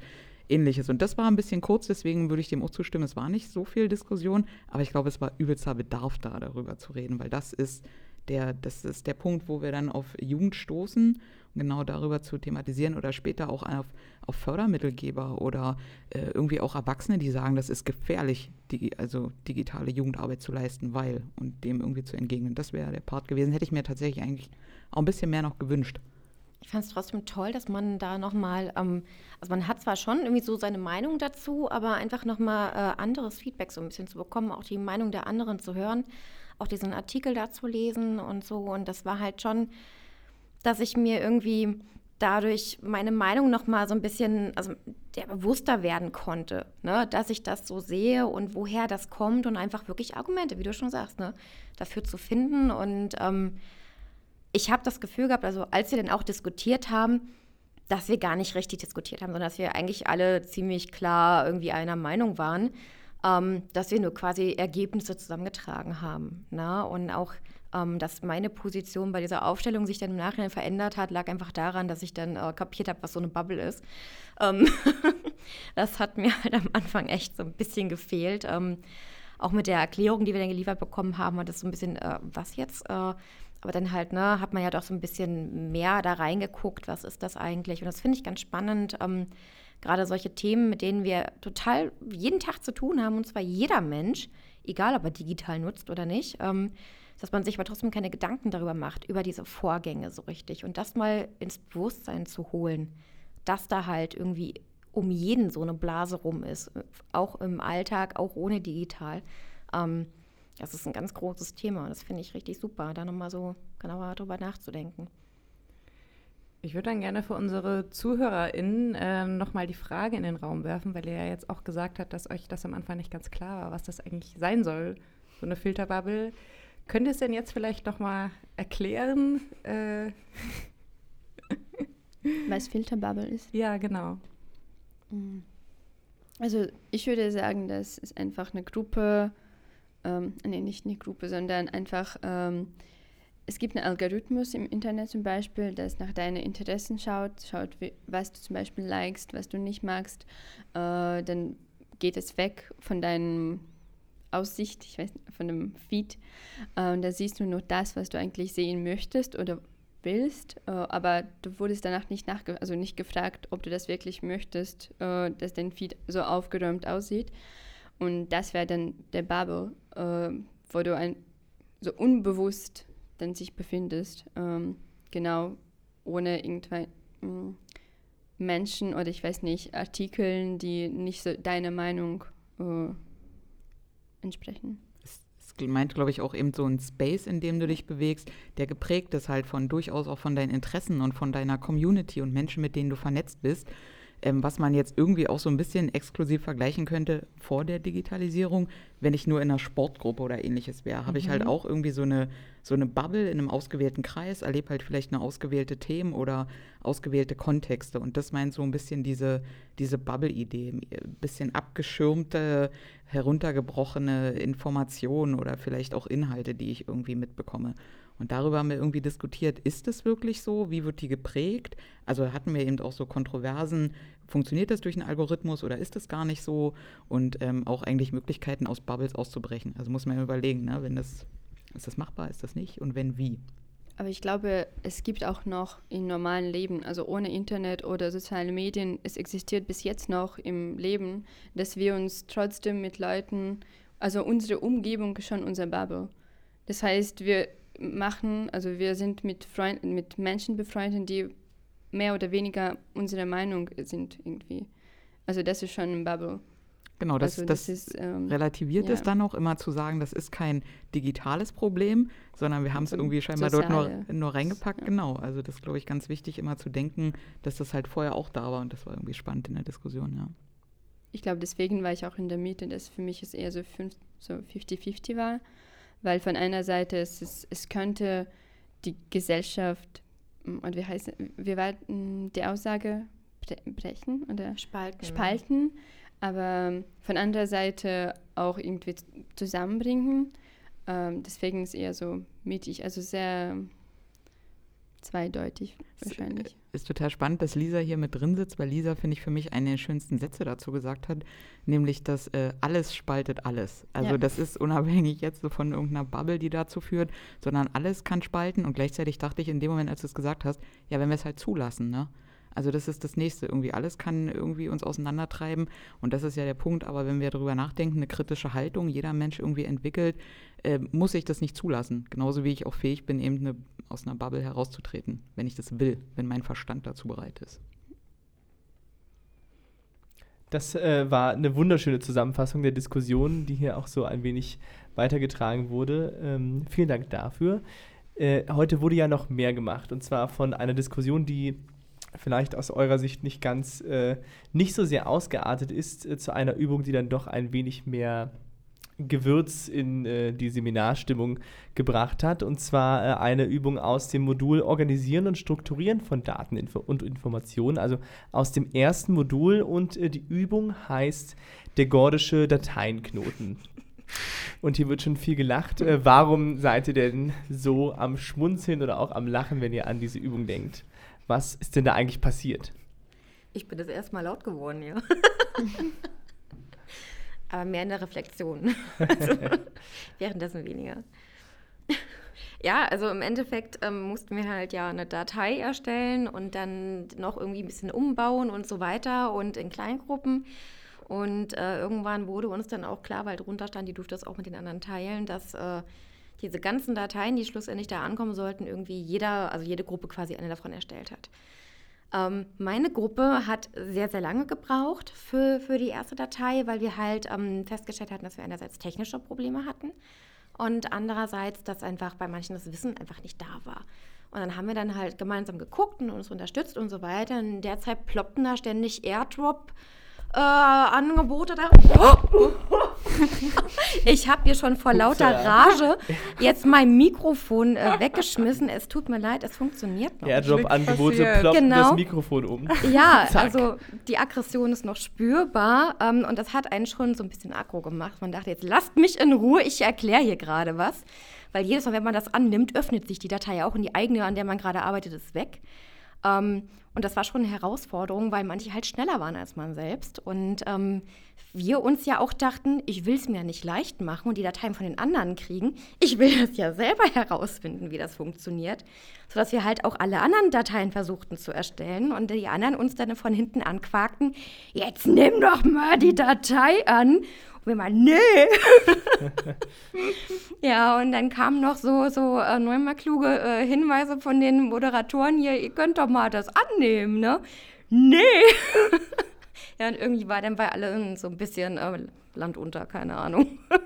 ähnliches? Und das war ein bisschen kurz, deswegen würde ich dem auch zustimmen. Es war nicht so viel Diskussion, aber ich glaube, es war übelster Bedarf da, darüber zu reden, weil das ist der, das ist der Punkt, wo wir dann auf Jugend stoßen genau darüber zu thematisieren oder später auch auf, auf Fördermittelgeber oder äh, irgendwie auch Erwachsene, die sagen, das ist gefährlich, die, also digitale Jugendarbeit zu leisten, weil und dem irgendwie zu entgegnen. Das wäre der Part gewesen. Hätte ich mir tatsächlich eigentlich auch ein bisschen mehr noch gewünscht. Ich fand es trotzdem toll, dass man da nochmal, ähm, also man hat zwar schon irgendwie so seine Meinung dazu, aber einfach nochmal äh, anderes Feedback so ein bisschen zu bekommen, auch die Meinung der anderen zu hören, auch diesen Artikel da zu lesen und so. Und das war halt schon dass ich mir irgendwie dadurch meine Meinung noch mal so ein bisschen, also der bewusster werden konnte, ne? dass ich das so sehe und woher das kommt und einfach wirklich Argumente, wie du schon sagst, ne? dafür zu finden. Und ähm, ich habe das Gefühl gehabt, also als wir dann auch diskutiert haben, dass wir gar nicht richtig diskutiert haben, sondern dass wir eigentlich alle ziemlich klar irgendwie einer Meinung waren, ähm, dass wir nur quasi Ergebnisse zusammengetragen haben. Ne? Und auch ähm, dass meine Position bei dieser Aufstellung sich dann im Nachhinein verändert hat, lag einfach daran, dass ich dann äh, kapiert habe, was so eine Bubble ist. Ähm das hat mir halt am Anfang echt so ein bisschen gefehlt. Ähm, auch mit der Erklärung, die wir dann geliefert bekommen haben, hat das so ein bisschen, äh, was jetzt? Äh, aber dann halt, ne, hat man ja doch so ein bisschen mehr da reingeguckt, was ist das eigentlich? Und das finde ich ganz spannend. Ähm, gerade solche Themen, mit denen wir total jeden Tag zu tun haben, und zwar jeder Mensch, egal ob er digital nutzt oder nicht. Ähm, dass man sich aber trotzdem keine Gedanken darüber macht, über diese Vorgänge so richtig. Und das mal ins Bewusstsein zu holen, dass da halt irgendwie um jeden so eine Blase rum ist, auch im Alltag, auch ohne digital. Ähm, das ist ein ganz großes Thema und das finde ich richtig super, da nochmal so genauer drüber nachzudenken. Ich würde dann gerne für unsere ZuhörerInnen äh, nochmal die Frage in den Raum werfen, weil ihr ja jetzt auch gesagt habt, dass euch das am Anfang nicht ganz klar war, was das eigentlich sein soll, so eine Filterbubble. Könnt ihr es denn jetzt vielleicht noch mal erklären? Äh Was Filterbubble ist? Ja, genau. Mm. Also ich würde sagen, das ist einfach eine Gruppe, ähm, nee, nicht eine Gruppe, sondern einfach, ähm, es gibt einen Algorithmus im Internet zum Beispiel, das nach deinen Interessen schaut, schaut, was du zum Beispiel likest, was du nicht magst, äh, dann geht es weg von deinem Aussicht, ich weiß nicht, von dem Feed. Äh, und da siehst du nur das, was du eigentlich sehen möchtest oder willst, äh, aber du wurdest danach nicht nachge also nicht gefragt, ob du das wirklich möchtest, äh, dass dein Feed so aufgeräumt aussieht. Und das wäre dann der Bubble, äh, wo du ein, so unbewusst dann sich befindest, ähm, genau ohne irgendwelche mm, Menschen oder ich weiß nicht, Artikeln, die nicht so deine Meinung äh, entsprechen. Es, meint, glaube ich, auch eben so ein Space, in dem du dich bewegst, der geprägt ist halt von durchaus auch von deinen Interessen und von deiner Community und Menschen, mit denen du vernetzt bist ähm, was man jetzt irgendwie auch so ein bisschen exklusiv vergleichen könnte vor der Digitalisierung, wenn ich nur in einer Sportgruppe oder ähnliches wäre, habe mhm. ich halt mhm. auch irgendwie so eine, so eine Bubble in einem ausgewählten Kreis, erlebe halt vielleicht eine ausgewählte Themen oder ausgewählte Kontexte. Und das meint so ein bisschen diese, diese Bubble-Idee, ein bisschen abgeschirmte, heruntergebrochene Informationen oder vielleicht auch Inhalte, die ich irgendwie mitbekomme. Und darüber haben wir irgendwie diskutiert, ist es wirklich so? Wie wird die geprägt? Also hatten wir eben auch so Kontroversen, funktioniert das durch einen Algorithmus oder ist das gar nicht so? Und ähm, auch eigentlich Möglichkeiten aus Bubbles auszubrechen. Also muss man überlegen, ne? wenn das, ist das machbar, ist das nicht und wenn wie? Aber ich glaube, es gibt auch noch im normalen Leben, also ohne Internet oder soziale Medien, es existiert bis jetzt noch im Leben, dass wir uns trotzdem mit Leuten, also unsere Umgebung ist schon unser Bubble. Das heißt, wir machen. Also wir sind mit, Freund, mit Menschen befreundet, die mehr oder weniger unserer Meinung sind irgendwie. Also das ist schon ein Bubble. Genau, das, also das, das ist, ähm, relativiert ja. es dann auch immer zu sagen, das ist kein digitales Problem, sondern wir haben es irgendwie scheinbar dort nur, nur reingepackt. Ja. Genau, also das ist, glaube ich, ganz wichtig, immer zu denken, dass das halt vorher auch da war und das war irgendwie spannend in der Diskussion, ja. Ich glaube, deswegen war ich auch in der Mitte, dass für mich es eher so 50-50 so war weil von einer Seite es, es, es könnte die Gesellschaft mm, und wie heißt wie war die Aussage brechen oder spalten, spalten aber von anderer Seite auch irgendwie zusammenbringen Ähm, deswegen ist eher so mittig, also sehr zweideutig wahrscheinlich. Ist total spannend, dass Lisa hier mit drin sitzt, weil Lisa, finde ich, für mich eine der schönsten Sätze dazu gesagt hat, nämlich, dass äh, alles spaltet alles. Also Ja. das ist unabhängig jetzt so von irgendeiner Bubble, die dazu führt, sondern alles kann spalten und gleichzeitig dachte ich in dem Moment, als du es gesagt hast, ja, wenn wir es halt zulassen, ne? Also das ist das Nächste. Irgendwie alles kann irgendwie uns auseinandertreiben. Und das ist ja der Punkt. Aber wenn wir darüber nachdenken, eine kritische Haltung jeder Mensch irgendwie entwickelt, äh, muss ich das nicht zulassen. Genauso wie ich auch fähig bin, eben eine, aus einer Bubble herauszutreten, wenn ich das will, wenn mein Verstand dazu bereit ist. Das äh, war eine wunderschöne Zusammenfassung der Diskussion, die hier auch so ein wenig weitergetragen wurde. Ähm, vielen Dank dafür. Äh, heute wurde ja noch mehr gemacht und zwar von einer Diskussion, die vielleicht aus eurer Sicht nicht ganz, äh, nicht so sehr ausgeartet ist, äh, zu einer Übung, die dann doch ein wenig mehr Gewürz in äh, die Seminarstimmung gebracht hat. Und zwar äh, eine Übung aus dem Modul Organisieren und Strukturieren von Daten und Informationen, also aus dem ersten Modul. Und äh, die Übung heißt der gordische Dateienknoten. Und hier wird schon viel gelacht. Äh, warum seid ihr denn so am Schmunzeln oder auch am Lachen, wenn ihr an diese Übung denkt? Was ist denn da eigentlich passiert? Ich bin das erstmal laut geworden, ja. Aber mehr in der Reflexion. Also, währenddessen weniger. Ja, also im Endeffekt ähm, mussten wir halt ja eine Datei erstellen und dann noch irgendwie ein bisschen umbauen und so weiter und in Kleingruppen. Und äh, irgendwann wurde uns dann auch klar, weil drunter stand, die durfte das auch mit den anderen teilen, dass äh, diese ganzen Dateien, die schlussendlich da ankommen sollten, irgendwie jeder, also jede Gruppe quasi eine davon erstellt hat. Ähm, meine Gruppe hat sehr, sehr lange gebraucht für, für die erste Datei, weil wir halt ähm, festgestellt hatten, dass wir einerseits technische Probleme hatten und andererseits, dass einfach bei manchen das Wissen einfach nicht da war. Und dann haben wir dann halt gemeinsam geguckt und uns unterstützt und so weiter. Und in der Zeit ploppten da ständig Airdrop. Äh, Angebote da. Ich habe hier schon vor lauter. Rage jetzt mein Mikrofon äh, weggeschmissen. Es tut mir leid, es funktioniert noch. Airdrop-Angebote ploppen Genau. das Mikrofon um. Ja, Zack. also die Aggression ist noch spürbar ähm, und das hat einen schon so ein bisschen aggro gemacht. Man dachte, jetzt lasst mich in Ruhe, ich erkläre hier gerade was. Weil jedes Mal, wenn man das annimmt, öffnet sich die Datei auch und die eigene, an der man gerade arbeitet, ist weg. Ähm, und das war schon eine Herausforderung, weil manche halt schneller waren als man selbst. Und ähm, wir uns ja auch dachten, ich will es mir nicht leicht machen und die Dateien von den anderen kriegen. Ich will das ja selber herausfinden, wie das funktioniert. Sodass wir halt auch alle anderen Dateien versuchten zu erstellen und die anderen uns dann von hinten anquakten, jetzt nimm doch mal die Datei an. Wir mal, nee. Ja, und dann kamen noch so, so äh, neunmal kluge äh, Hinweise von den Moderatoren hier, ihr könnt doch mal das annehmen, ne? Nee! ja, und irgendwie war dann bei allen so ein bisschen äh, Land unter, keine Ahnung.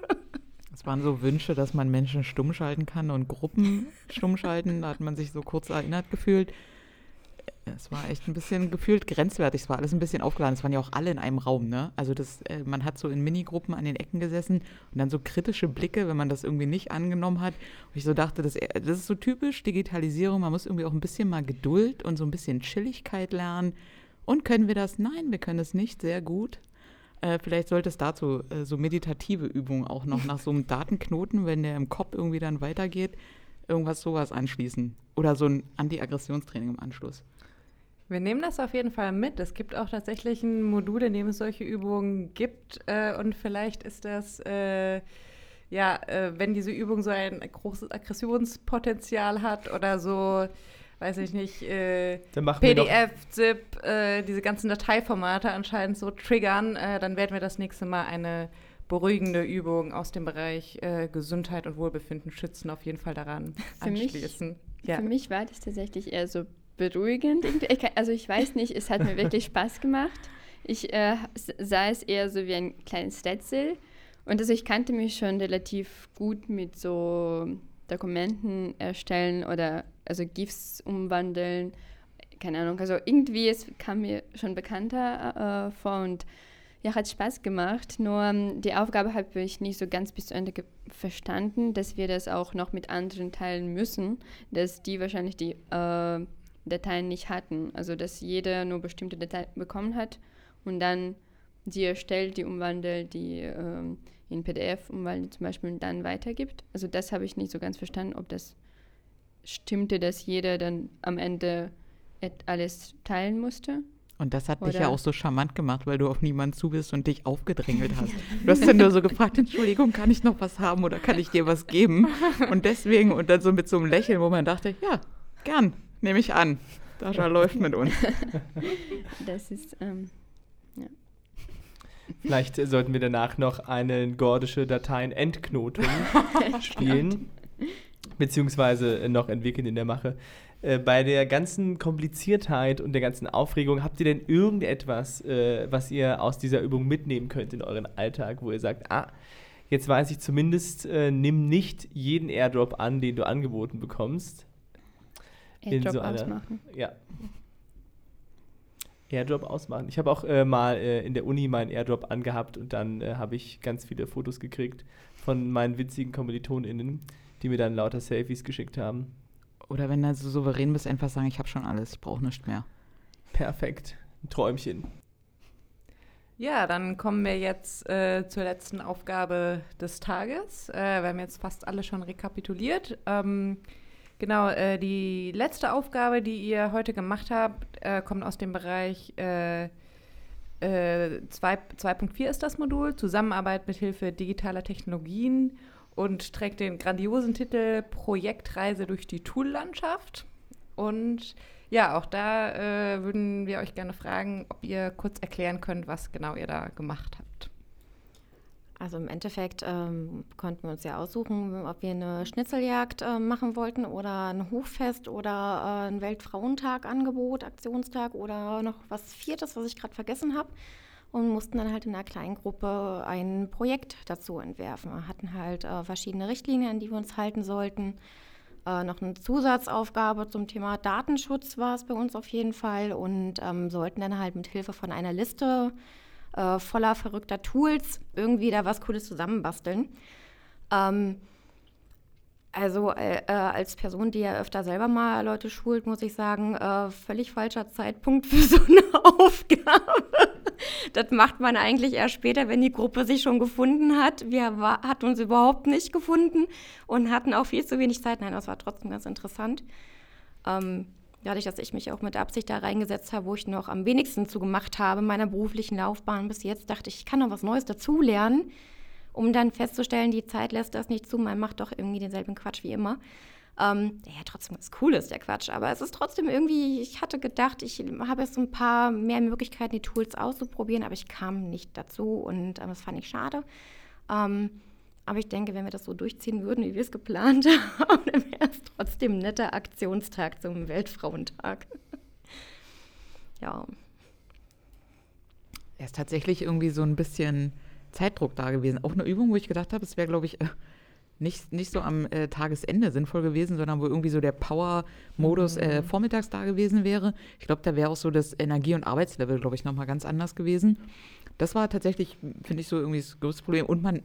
Es waren so Wünsche, dass man Menschen stumm schalten kann und Gruppen stumm schalten. Da hat man sich so kurz erinnert gefühlt. Es war echt ein bisschen gefühlt grenzwertig. Es war alles ein bisschen aufgeladen. Es waren ja auch alle in einem Raum, ne? Also das, äh, man hat so in Minigruppen an den Ecken gesessen und dann so kritische Blicke, wenn man das irgendwie nicht angenommen hat. Und ich so dachte, das, das ist so typisch Digitalisierung. Man muss irgendwie auch ein bisschen mal Geduld und so ein bisschen Chilligkeit lernen. Und können wir das? Nein, wir können es nicht sehr gut. Äh, vielleicht sollte es dazu äh, so meditative Übungen auch noch nach so einem Datenknoten, wenn der im Kopf irgendwie dann weitergeht, irgendwas sowas anschließen. Oder so ein Anti-Aggressionstraining im Anschluss. Wir nehmen das auf jeden Fall mit. Es gibt auch tatsächlich ein Modul, in dem es solche Übungen gibt. Äh, und vielleicht ist das, äh, ja, äh, wenn diese Übung so ein großes Aggressionspotenzial hat oder so, weiß ich nicht, äh, PDF, ZIP, äh, diese ganzen Dateiformate anscheinend so triggern, äh, dann werden wir das nächste Mal eine beruhigende Übung aus dem Bereich äh, Gesundheit und Wohlbefinden schützen auf jeden Fall daran Für mich- anschließen. ja. Für mich war das tatsächlich eher so beruhigend. Ich kann, also ich weiß nicht, es hat mir wirklich Spaß gemacht. Ich äh, sah es eher so wie ein kleines Rätsel. Und also ich kannte mich schon relativ gut mit so Dokumenten erstellen oder also GIFs umwandeln. Keine Ahnung, also irgendwie, es kam mir schon bekannter äh, vor und ja, hat Spaß gemacht. Nur ähm, die Aufgabe habe ich nicht so ganz bis zu Ende verstanden, dass wir das auch noch mit anderen teilen müssen, dass die wahrscheinlich die äh, Dateien nicht hatten. Also dass jeder nur bestimmte Dateien bekommen hat und dann die erstellt, die umwandelt, die ähm, in PDF, und die zum Beispiel dann weitergibt. Also das habe ich nicht so ganz verstanden, ob das stimmte, dass jeder dann am Ende alles teilen musste. Und das hat Oder? dich ja auch so charmant gemacht, weil du auf niemanden zu bist und dich aufgedrängelt hast. Du hast dann nur so gefragt, Entschuldigung, kann ich noch was haben oder kann ich dir was geben? Und deswegen, und dann so mit so einem Lächeln, wo man dachte, ja, gern, nehme ich an. Dascha läuft mit uns. Das ist, ähm, ja. Vielleicht sollten wir danach noch eine gordische Dateien-Entknotung spielen, beziehungsweise noch entwickeln in der Mache. Äh, bei der ganzen Kompliziertheit und der ganzen Aufregung, habt ihr denn irgendetwas, äh, was ihr aus dieser Übung mitnehmen könnt in euren Alltag, wo ihr sagt, ah, jetzt weiß ich zumindest, äh, nimm nicht jeden Airdrop an, den du angeboten bekommst. Airdrop in so ausmachen. Ja. Airdrop ausmachen. Ich habe auch äh, mal äh, in der Uni meinen Airdrop angehabt und dann äh, habe ich ganz viele Fotos gekriegt von meinen witzigen KommilitonInnen, die mir dann lauter Selfies geschickt haben. Oder wenn du so souverän bist, einfach sagen, ich habe schon alles, ich brauche nichts mehr. Perfekt. Ein Träumchen. Ja, dann kommen wir jetzt äh, zur letzten Aufgabe des Tages. Äh, wir haben jetzt fast alle schon rekapituliert. Ähm, genau, äh, die letzte Aufgabe, die ihr heute gemacht habt, äh, kommt aus dem Bereich 2.4 äh, ist das Modul, Zusammenarbeit mit Hilfe digitaler Technologien und trägt den grandiosen Titel Projektreise durch die Tool-Landschaft. Und ja, auch da äh, würden wir euch gerne fragen, ob ihr kurz erklären könnt, was genau ihr da gemacht habt. Also im Endeffekt ähm, konnten wir uns ja aussuchen, ob wir eine Schnitzeljagd äh, machen wollten oder ein Hochfest oder äh, ein Weltfrauentag-Angebot, Aktionstag oder noch was Viertes, was ich gerade vergessen habe und mussten dann halt in einer kleinen Gruppe ein Projekt dazu entwerfen. Wir hatten halt äh, verschiedene Richtlinien, an die wir uns halten sollten. Äh, noch eine Zusatzaufgabe zum Thema Datenschutz war es bei uns auf jeden Fall und ähm, sollten dann halt mit Hilfe von einer Liste äh, voller verrückter Tools irgendwie da was Cooles zusammenbasteln. Ähm, also äh, äh, als Person, die ja öfter selber mal Leute schult, muss ich sagen, äh, völlig falscher Zeitpunkt für so eine Aufgabe. das macht man eigentlich erst später, wenn die Gruppe sich schon gefunden hat. Wir war, hat uns überhaupt nicht gefunden und hatten auch viel zu wenig Zeit. Nein, das war trotzdem ganz interessant. Ähm, dadurch, dass ich mich auch mit Absicht da reingesetzt habe, wo ich noch am wenigsten zu gemacht habe in meiner beruflichen Laufbahn bis jetzt, dachte ich, ich kann noch was Neues dazulernen um dann festzustellen, die Zeit lässt das nicht zu, man macht doch irgendwie denselben Quatsch wie immer. Ähm, der ja trotzdem was Cooles, der Quatsch. Aber es ist trotzdem irgendwie, ich hatte gedacht, ich habe jetzt ein paar mehr Möglichkeiten, die Tools auszuprobieren, aber ich kam nicht dazu und äh, das fand ich schade. Ähm, aber ich denke, wenn wir das so durchziehen würden, wie wir es geplant haben, dann wäre es trotzdem ein netter Aktionstag zum Weltfrauentag. ja. Er ist tatsächlich irgendwie so ein bisschen Zeitdruck da gewesen. Auch eine Übung, wo ich gedacht habe, es wäre, glaube ich, äh, nicht, nicht so am äh, Tagesende sinnvoll gewesen, sondern wo irgendwie so der Power-Modus äh, mhm. vormittags da gewesen wäre. Ich glaube, da wäre auch so das Energie- und Arbeitslevel, glaube ich, nochmal ganz anders gewesen. Das war tatsächlich, finde ich, so irgendwie das größte Problem. Und man, äh,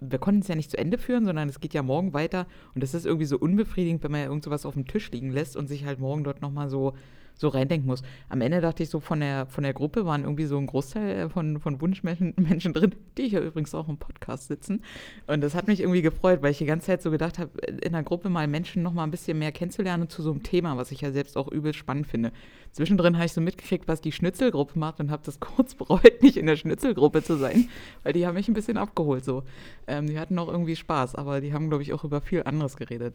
wir konnten es ja nicht zu Ende führen, sondern es geht ja morgen weiter. Und das ist irgendwie so unbefriedigend, wenn man ja irgend sowas auf dem Tisch liegen lässt und sich halt morgen dort nochmal so so reindenken muss. Am Ende dachte ich so, von der, von der Gruppe waren irgendwie so ein Großteil von, von Wunschmenschen Menschen drin, die hier übrigens auch im Podcast sitzen. Und das hat mich irgendwie gefreut, weil ich die ganze Zeit so gedacht habe, in der Gruppe mal Menschen noch mal ein bisschen mehr kennenzulernen zu so einem Thema, was ich ja selbst auch übel spannend finde. Zwischendrin habe ich so mitgekriegt, was die Schnitzelgruppe macht und habe das kurz bereut, nicht in der Schnitzelgruppe zu sein, weil die haben mich ein bisschen abgeholt so. Ähm, die hatten auch irgendwie Spaß, aber die haben, glaube ich, auch über viel anderes geredet.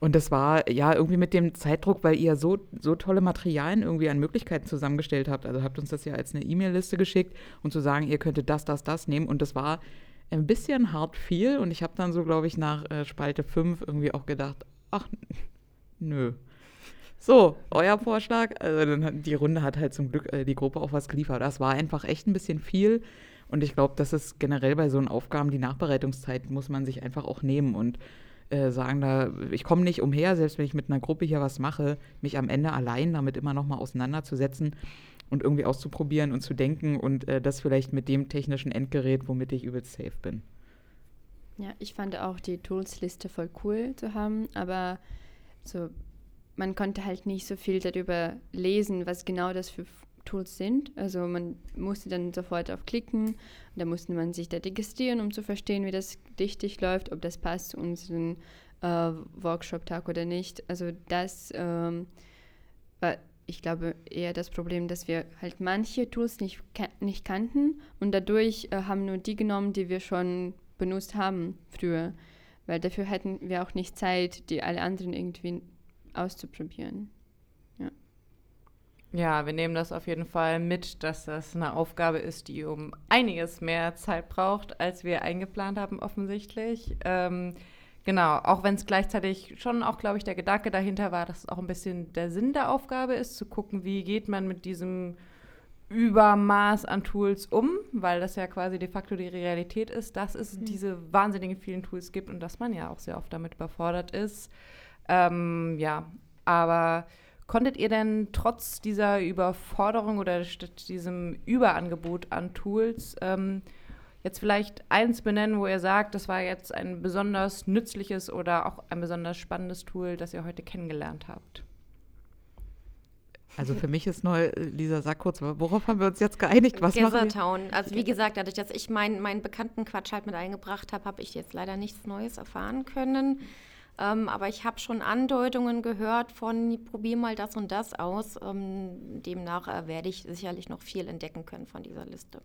Und das war ja irgendwie mit dem Zeitdruck, weil ihr so, so tolle Materialien irgendwie an Möglichkeiten zusammengestellt habt. Also habt uns das ja als eine E-Mail-Liste geschickt und zu sagen, ihr könntet das, das, das nehmen. Und das war ein bisschen hart viel. Und ich habe dann so, glaube ich, nach äh, Spalte 5 irgendwie auch gedacht, ach, nö. So, euer Vorschlag. Also dann hat, die Runde hat halt zum Glück äh, die Gruppe auch was geliefert. Das war einfach echt ein bisschen viel. Und ich glaube, das ist generell bei so einen Aufgaben, die Nachbereitungszeit muss man sich einfach auch nehmen. Und äh, sagen da, ich komme nicht umher, selbst wenn ich mit einer Gruppe hier was mache, mich am Ende allein damit immer noch mal auseinanderzusetzen und irgendwie auszuprobieren und zu denken und äh, das vielleicht mit dem technischen Endgerät, womit ich übelst safe bin. Ja, ich fand auch die Tools-Liste voll cool zu haben, aber so, man konnte halt nicht so viel darüber lesen, was genau das für Tools sind. Also man musste dann sofort auf klicken. Da musste man sich da registrieren, um zu verstehen, wie das richtig läuft, ob das passt zu unserem äh, Workshop-Tag oder nicht. Also das ähm, war, ich glaube, eher das Problem, dass wir halt manche Tools nicht, nicht kannten und dadurch äh, haben nur die genommen, die wir schon benutzt haben früher. Weil dafür hätten wir auch nicht Zeit, die alle anderen irgendwie auszuprobieren. Ja. Wir nehmen das auf jeden Fall mit, dass das eine Aufgabe ist, die um einiges mehr Zeit braucht, als wir eingeplant haben, offensichtlich. Ähm, genau, auch wenn es gleichzeitig schon auch, glaube ich, der Gedanke dahinter war, dass es auch ein bisschen der Sinn der Aufgabe ist, zu gucken, wie geht man mit diesem Übermaß an Tools um, weil das ja quasi de facto die Realität ist, dass es mhm. diese wahnsinnigen vielen Tools gibt und dass man ja auch sehr oft damit überfordert ist. Ähm, ja, aber konntet ihr denn trotz dieser Überforderung oder diesem Überangebot an Tools ähm, jetzt vielleicht eins benennen, wo ihr sagt, das war jetzt ein besonders nützliches oder auch ein besonders spannendes Tool, das ihr heute kennengelernt habt? Also für mich ist neu, Lisa, sag kurz, worauf haben wir uns jetzt geeinigt? Was Town. Also wie gesagt, dadurch, dass ich meinen mein bekannten Quatsch halt mit eingebracht habe, habe ich jetzt leider nichts Neues erfahren können. Ähm, aber ich habe schon Andeutungen gehört von, probier mal das und das aus. Ähm, demnach äh, werde ich sicherlich noch viel entdecken können von dieser Liste.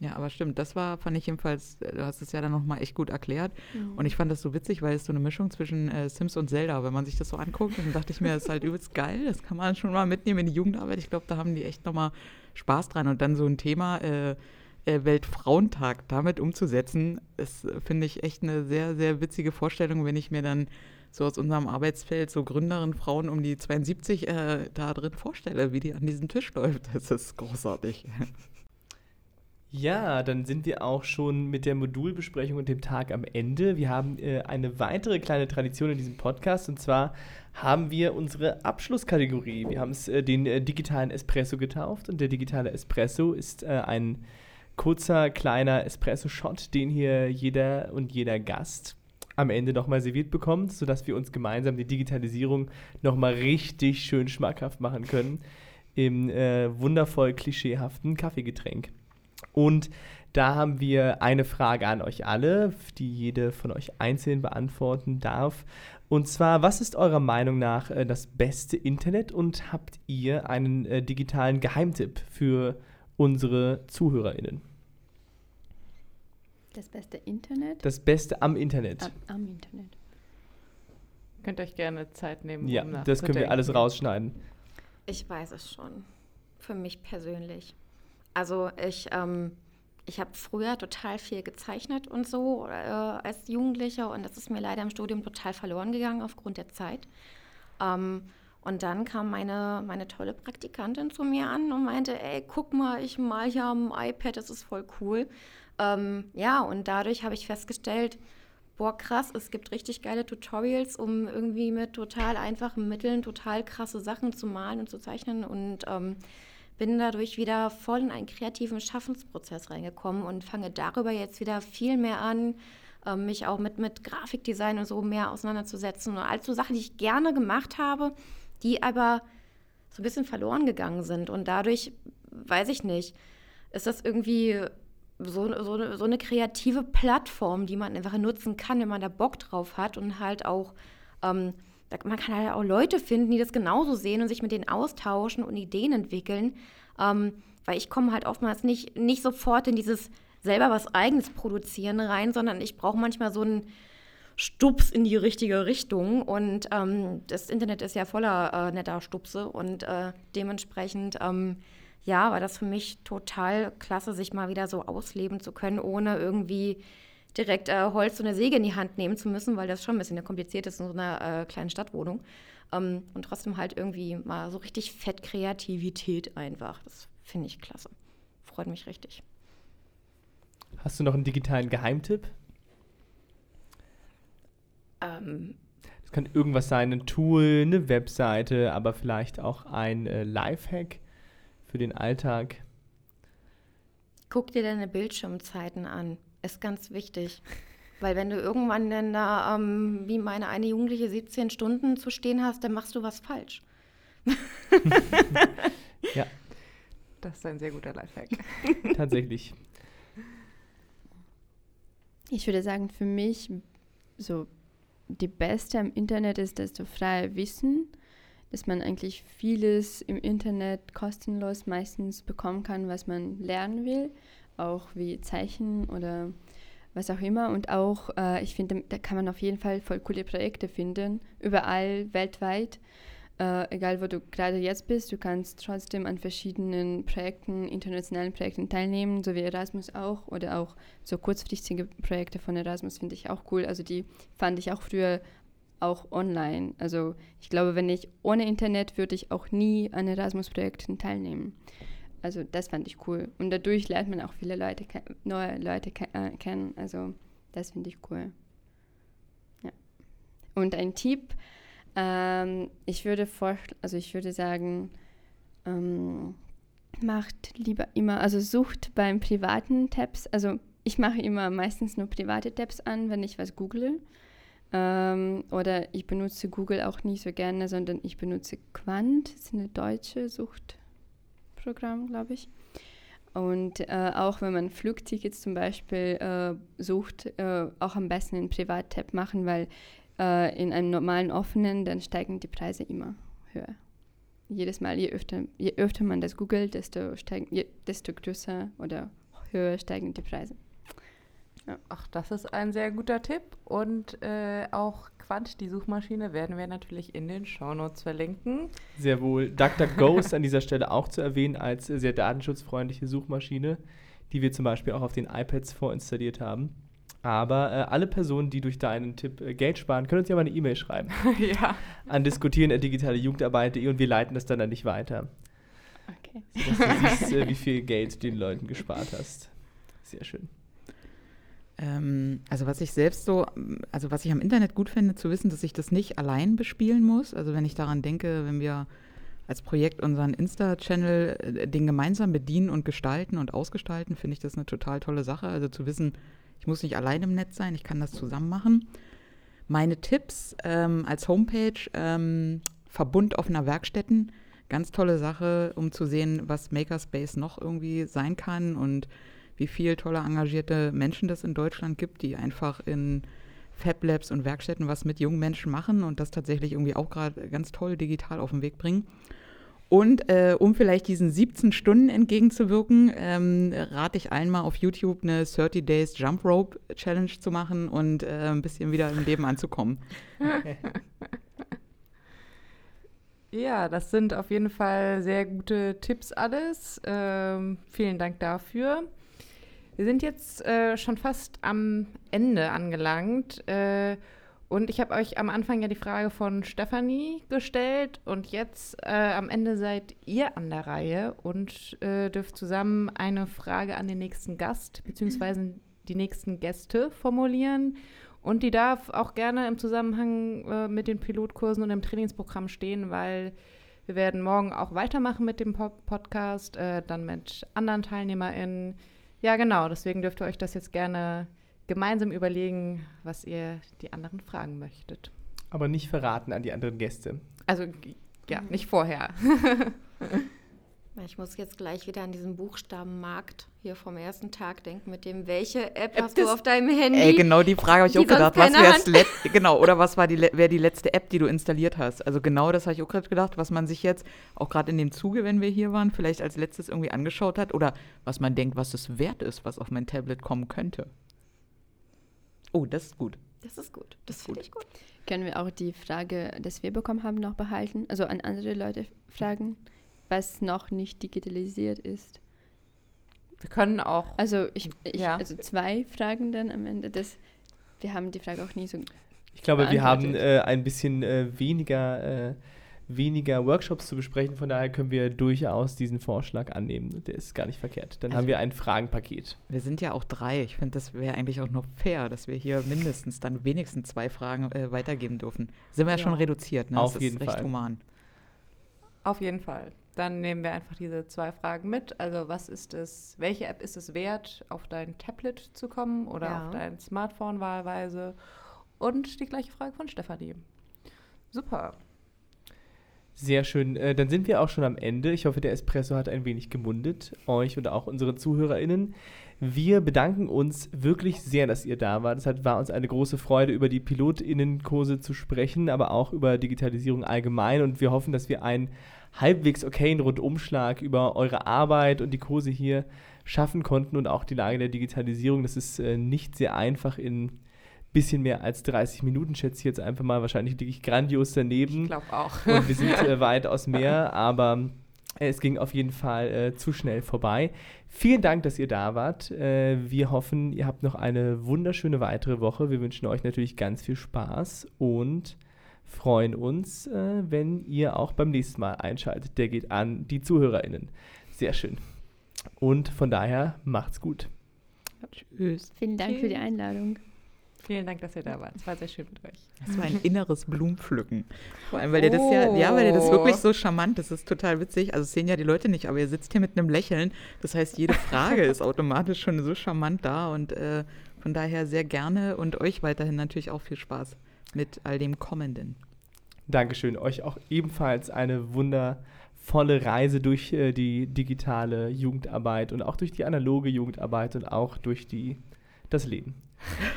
Ja, aber stimmt, das war, fand ich jedenfalls, äh, du hast es ja dann nochmal echt gut erklärt. Mhm. Und ich fand das so witzig, weil es so eine Mischung zwischen äh, Sims und Zelda, wenn man sich das so anguckt, dann dachte ich mir, das ist halt übelst geil, das kann man schon mal mitnehmen in die Jugendarbeit. Ich glaube, da haben die echt nochmal Spaß dran. Und dann so ein Thema äh, äh, Weltfrauentag damit umzusetzen, ist, finde ich, echt eine sehr, sehr witzige Vorstellung, wenn ich mir dann so aus unserem Arbeitsfeld so Gründerinnen, Frauen um die 72 äh, da drin vorstelle, wie die an diesem Tisch läuft. Das ist großartig. Ja, dann sind wir auch schon mit der Modulbesprechung und dem Tag am Ende. Wir haben äh, eine weitere kleine Tradition in diesem Podcast und zwar haben wir unsere Abschlusskategorie. Wir haben es äh, den äh, digitalen Espresso getauft und der digitale Espresso ist äh, ein kurzer, kleiner Espresso-Shot, den hier jeder und jeder Gast am Ende nochmal serviert bekommt, sodass wir uns gemeinsam die Digitalisierung nochmal richtig schön schmackhaft machen können im äh, wundervoll klischeehaften Kaffeegetränk. Und da haben wir eine Frage an euch alle, die jede von euch einzeln beantworten darf. Und zwar, was ist eurer Meinung nach äh, das beste Internet und habt ihr einen äh, digitalen Geheimtipp für unsere ZuhörerInnen? Das beste Internet? Das Beste am Internet. Am, am Internet. Könnt euch gerne Zeit nehmen. Ja, um das können wir alles rausschneiden. Ich weiß es schon. Für mich persönlich. Also ich, ähm, ich habe früher total viel gezeichnet und so äh, als Jugendlicher und das ist mir leider im Studium total verloren gegangen aufgrund der Zeit. Ähm, und dann kam meine, meine tolle Praktikantin zu mir an und meinte, ey, guck mal, ich mal hier am iPad, das ist voll cool. Ähm, ja, und dadurch habe ich festgestellt, boah, krass, es gibt richtig geile Tutorials, um irgendwie mit total einfachen Mitteln total krasse Sachen zu malen und zu zeichnen. Und ähm, bin dadurch wieder voll in einen kreativen Schaffensprozess reingekommen und fange darüber jetzt wieder viel mehr an, ähm, mich auch mit, mit Grafikdesign und so mehr auseinanderzusetzen. Und all so Sachen, die ich gerne gemacht habe, die aber so ein bisschen verloren gegangen sind. Und dadurch, weiß ich nicht, ist das irgendwie so, so, so eine kreative Plattform, die man einfach nutzen kann, wenn man da Bock drauf hat und halt auch, ähm, man kann halt auch Leute finden, die das genauso sehen und sich mit denen austauschen und Ideen entwickeln, ähm, weil ich komme halt oftmals nicht, nicht sofort in dieses selber was Eigenes produzieren rein, sondern ich brauche manchmal so einen Stups in die richtige Richtung und ähm, das Internet ist ja voller äh, netter Stupse und äh, dementsprechend ähm, ja, war das für mich total klasse, sich mal wieder so ausleben zu können, ohne irgendwie direkt äh, Holz und eine Säge in die Hand nehmen zu müssen, weil das schon ein bisschen kompliziert ist in so einer äh, kleinen Stadtwohnung. Ähm, und trotzdem halt irgendwie mal so richtig fett Kreativität einfach. Das finde ich klasse. Freut mich richtig. Hast du noch einen digitalen Geheimtipp? Ähm, das kann irgendwas sein, ein Tool, eine Webseite, aber vielleicht auch ein äh, Lifehack für den Alltag? Guck dir deine Bildschirmzeiten an. Ist ganz wichtig. Weil wenn du irgendwann dann da, ähm, wie meine eine Jugendliche, 17 Stunden zu stehen hast, dann machst du was falsch. ja. Das ist ein sehr guter Lifehack. Tatsächlich. Ich würde sagen, für mich so die Beste am Internet ist das so freie Wissen, dass man eigentlich vieles im Internet kostenlos meistens bekommen kann, was man lernen will, auch wie Zeichen oder was auch immer. Und auch, äh, ich finde, da kann man auf jeden Fall voll coole Projekte finden, überall weltweit. Äh, egal wo du gerade jetzt bist, du kannst trotzdem an verschiedenen Projekten, internationalen Projekten teilnehmen, so wie Erasmus auch. Oder auch so kurzfristige Projekte von Erasmus finde ich auch cool. Also die fand ich auch früher auch online. Also ich glaube, wenn ich ohne Internet würde ich auch nie an Erasmus-Projekten teilnehmen. Also das fand ich cool. Und dadurch lernt man auch viele Leute, neue Leute äh, kennen. Also das finde ich cool. Ja. Und ein Tipp, ähm, ich würde vor, also ich würde sagen, ähm, macht lieber immer, also sucht beim privaten Tabs, also ich mache immer meistens nur private Tabs an, wenn ich was google. Ähm, oder ich benutze Google auch nicht so gerne, sondern ich benutze Quant, das ist eine deutsche Suchtprogramm, glaube ich. Und äh, auch wenn man Flugtickets zum Beispiel äh, sucht, äh, auch am besten in Privat-Tab machen, weil äh, in einem normalen offenen, dann steigen die Preise immer höher. Jedes Mal, je öfter, je öfter man das googelt, desto, steigen, je, desto größer oder höher steigen die Preise. Ach, das ist ein sehr guter Tipp. Und äh, auch Quant, die Suchmaschine, werden wir natürlich in den Shownotes verlinken. Sehr wohl. DuckDuckGo ist an dieser Stelle auch zu erwähnen als sehr datenschutzfreundliche Suchmaschine, die wir zum Beispiel auch auf den iPads vorinstalliert haben. Aber äh, alle Personen, die durch deinen Tipp äh, Geld sparen, können uns ja mal eine E-Mail schreiben. ja. An diskutieren.digitalejugendarbeit.de und wir leiten das dann an dich weiter. Okay. Sodass du siehst, äh, wie viel Geld den Leuten gespart hast. Sehr schön. Ähm, also was ich selbst so, also was ich am Internet gut finde, zu wissen, dass ich das nicht allein bespielen muss. Also wenn ich daran denke, wenn wir als Projekt unseren Insta-Channel äh, den gemeinsam bedienen und gestalten und ausgestalten, finde ich das eine total tolle Sache. Also zu wissen, ich muss nicht allein im Netz sein, ich kann das zusammen machen. Meine Tipps ähm, als Homepage, ähm, Verbund offener Werkstätten, ganz tolle Sache, um zu sehen, was Makerspace noch irgendwie sein kann und wie viele tolle engagierte Menschen das in Deutschland gibt, die einfach in Fab Labs und Werkstätten was mit jungen Menschen machen und das tatsächlich irgendwie auch gerade ganz toll digital auf den Weg bringen. Und äh, um vielleicht diesen 17 Stunden entgegenzuwirken, ähm, rate ich allen mal auf YouTube eine 30 Days Jump Rope Challenge zu machen und äh, ein bisschen wieder im Leben anzukommen. Ja, das sind auf jeden Fall sehr gute Tipps alles. Ähm, vielen Dank dafür. Wir sind jetzt äh, schon fast am Ende angelangt. Äh, und ich habe euch am Anfang ja die Frage von Stefanie gestellt und jetzt äh, am Ende seid ihr an der Reihe und äh, dürft zusammen eine Frage an den nächsten Gast bzw. die nächsten Gäste formulieren. Und die darf auch gerne im Zusammenhang äh, mit den Pilotkursen und dem Trainingsprogramm stehen, weil wir werden morgen auch weitermachen mit dem Pod Podcast, äh, dann mit anderen TeilnehmerInnen. Ja, genau, deswegen dürft ihr euch das jetzt gerne gemeinsam überlegen, was ihr die anderen fragen möchtet. Aber nicht verraten an die anderen Gäste. Also ja, nicht vorher. Ich muss jetzt gleich wieder an diesen Buchstabenmarkt hier vom ersten Tag denken, mit dem, welche App, App hast du auf deinem Handy? Ey, genau die Frage habe ich auch gedacht. Was genau, oder was war die, wäre die letzte App, die du installiert hast? Also genau das habe ich auch gerade gedacht, was man sich jetzt auch gerade in dem Zuge, wenn wir hier waren, vielleicht als letztes irgendwie angeschaut hat oder was man denkt, was es wert ist, was auf mein Tablet kommen könnte. Oh, das ist gut. Das ist gut. Das finde ich gut. Können wir auch die Frage, die wir bekommen haben, noch behalten? Also an andere Leute fragen, was noch nicht digitalisiert ist. Wir können auch. Also ich, ich ja. also zwei Fragen dann am Ende. Das, wir haben die Frage auch nie so. Ich glaube, wir haben äh, ein bisschen äh, weniger äh, weniger Workshops zu besprechen. Von daher können wir durchaus diesen Vorschlag annehmen. Der ist gar nicht verkehrt. Dann also haben wir ein Fragenpaket. Wir sind ja auch drei. Ich finde, das wäre eigentlich auch noch fair, dass wir hier mindestens dann wenigstens zwei Fragen äh, weitergeben dürfen. Sind wir ja, ja schon reduziert, ne? Auf das jeden ist recht Fall. human. Auf jeden Fall. Dann nehmen wir einfach diese zwei Fragen mit. Also was ist es, welche App ist es wert, auf dein Tablet zu kommen oder ja. auf dein Smartphone wahlweise? Und die gleiche Frage von Stefanie. Super. Sehr schön. Äh, dann sind wir auch schon am Ende. Ich hoffe, der Espresso hat ein wenig gemundet, euch und auch unsere ZuhörerInnen. Wir bedanken uns wirklich sehr, dass ihr da wart. Es hat, war uns eine große Freude, über die PilotInnenkurse zu sprechen, aber auch über Digitalisierung allgemein. Und wir hoffen, dass wir einen halbwegs okayen Rundumschlag über eure Arbeit und die Kurse hier schaffen konnten und auch die Lage der Digitalisierung. Das ist äh, nicht sehr einfach in bisschen mehr als 30 Minuten, schätze ich jetzt einfach mal. Wahrscheinlich liege ich grandios daneben. Ich glaube auch. Und wir sind äh, weitaus mehr, aber äh, es ging auf jeden Fall äh, zu schnell vorbei. Vielen Dank, dass ihr da wart. Äh, wir hoffen, ihr habt noch eine wunderschöne weitere Woche. Wir wünschen euch natürlich ganz viel Spaß und freuen uns, äh, wenn ihr auch beim nächsten Mal einschaltet. Der geht an die ZuhörerInnen. Sehr schön. Und von daher macht's gut. Tschüss. Vielen Dank für die Einladung. Vielen Dank, dass ihr da wart. Es war sehr schön mit euch. Das war ein inneres Blumenpflücken. Vor allem, weil ihr das ja, ja, weil ihr das wirklich so charmant, das ist total witzig. Also sehen ja die Leute nicht, aber ihr sitzt hier mit einem Lächeln. Das heißt, jede Frage ist automatisch schon so charmant da und äh, von daher sehr gerne und euch weiterhin natürlich auch viel Spaß mit all dem Kommenden. Dankeschön. Euch auch ebenfalls eine wundervolle Reise durch äh, die digitale Jugendarbeit und auch durch die analoge Jugendarbeit und auch durch die, das Leben.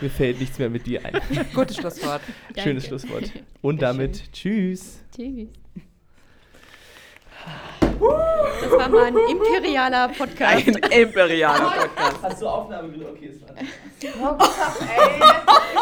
Mir fällt nichts mehr mit dir ein. Gutes Schlusswort. Schönes Danke. Schlusswort. Und damit tschüss. Tschüss. Das war mal ein imperialer Podcast. Ein imperialer Podcast. Hast du Aufnahme? Okay, ist dran. Oh Gott, ey.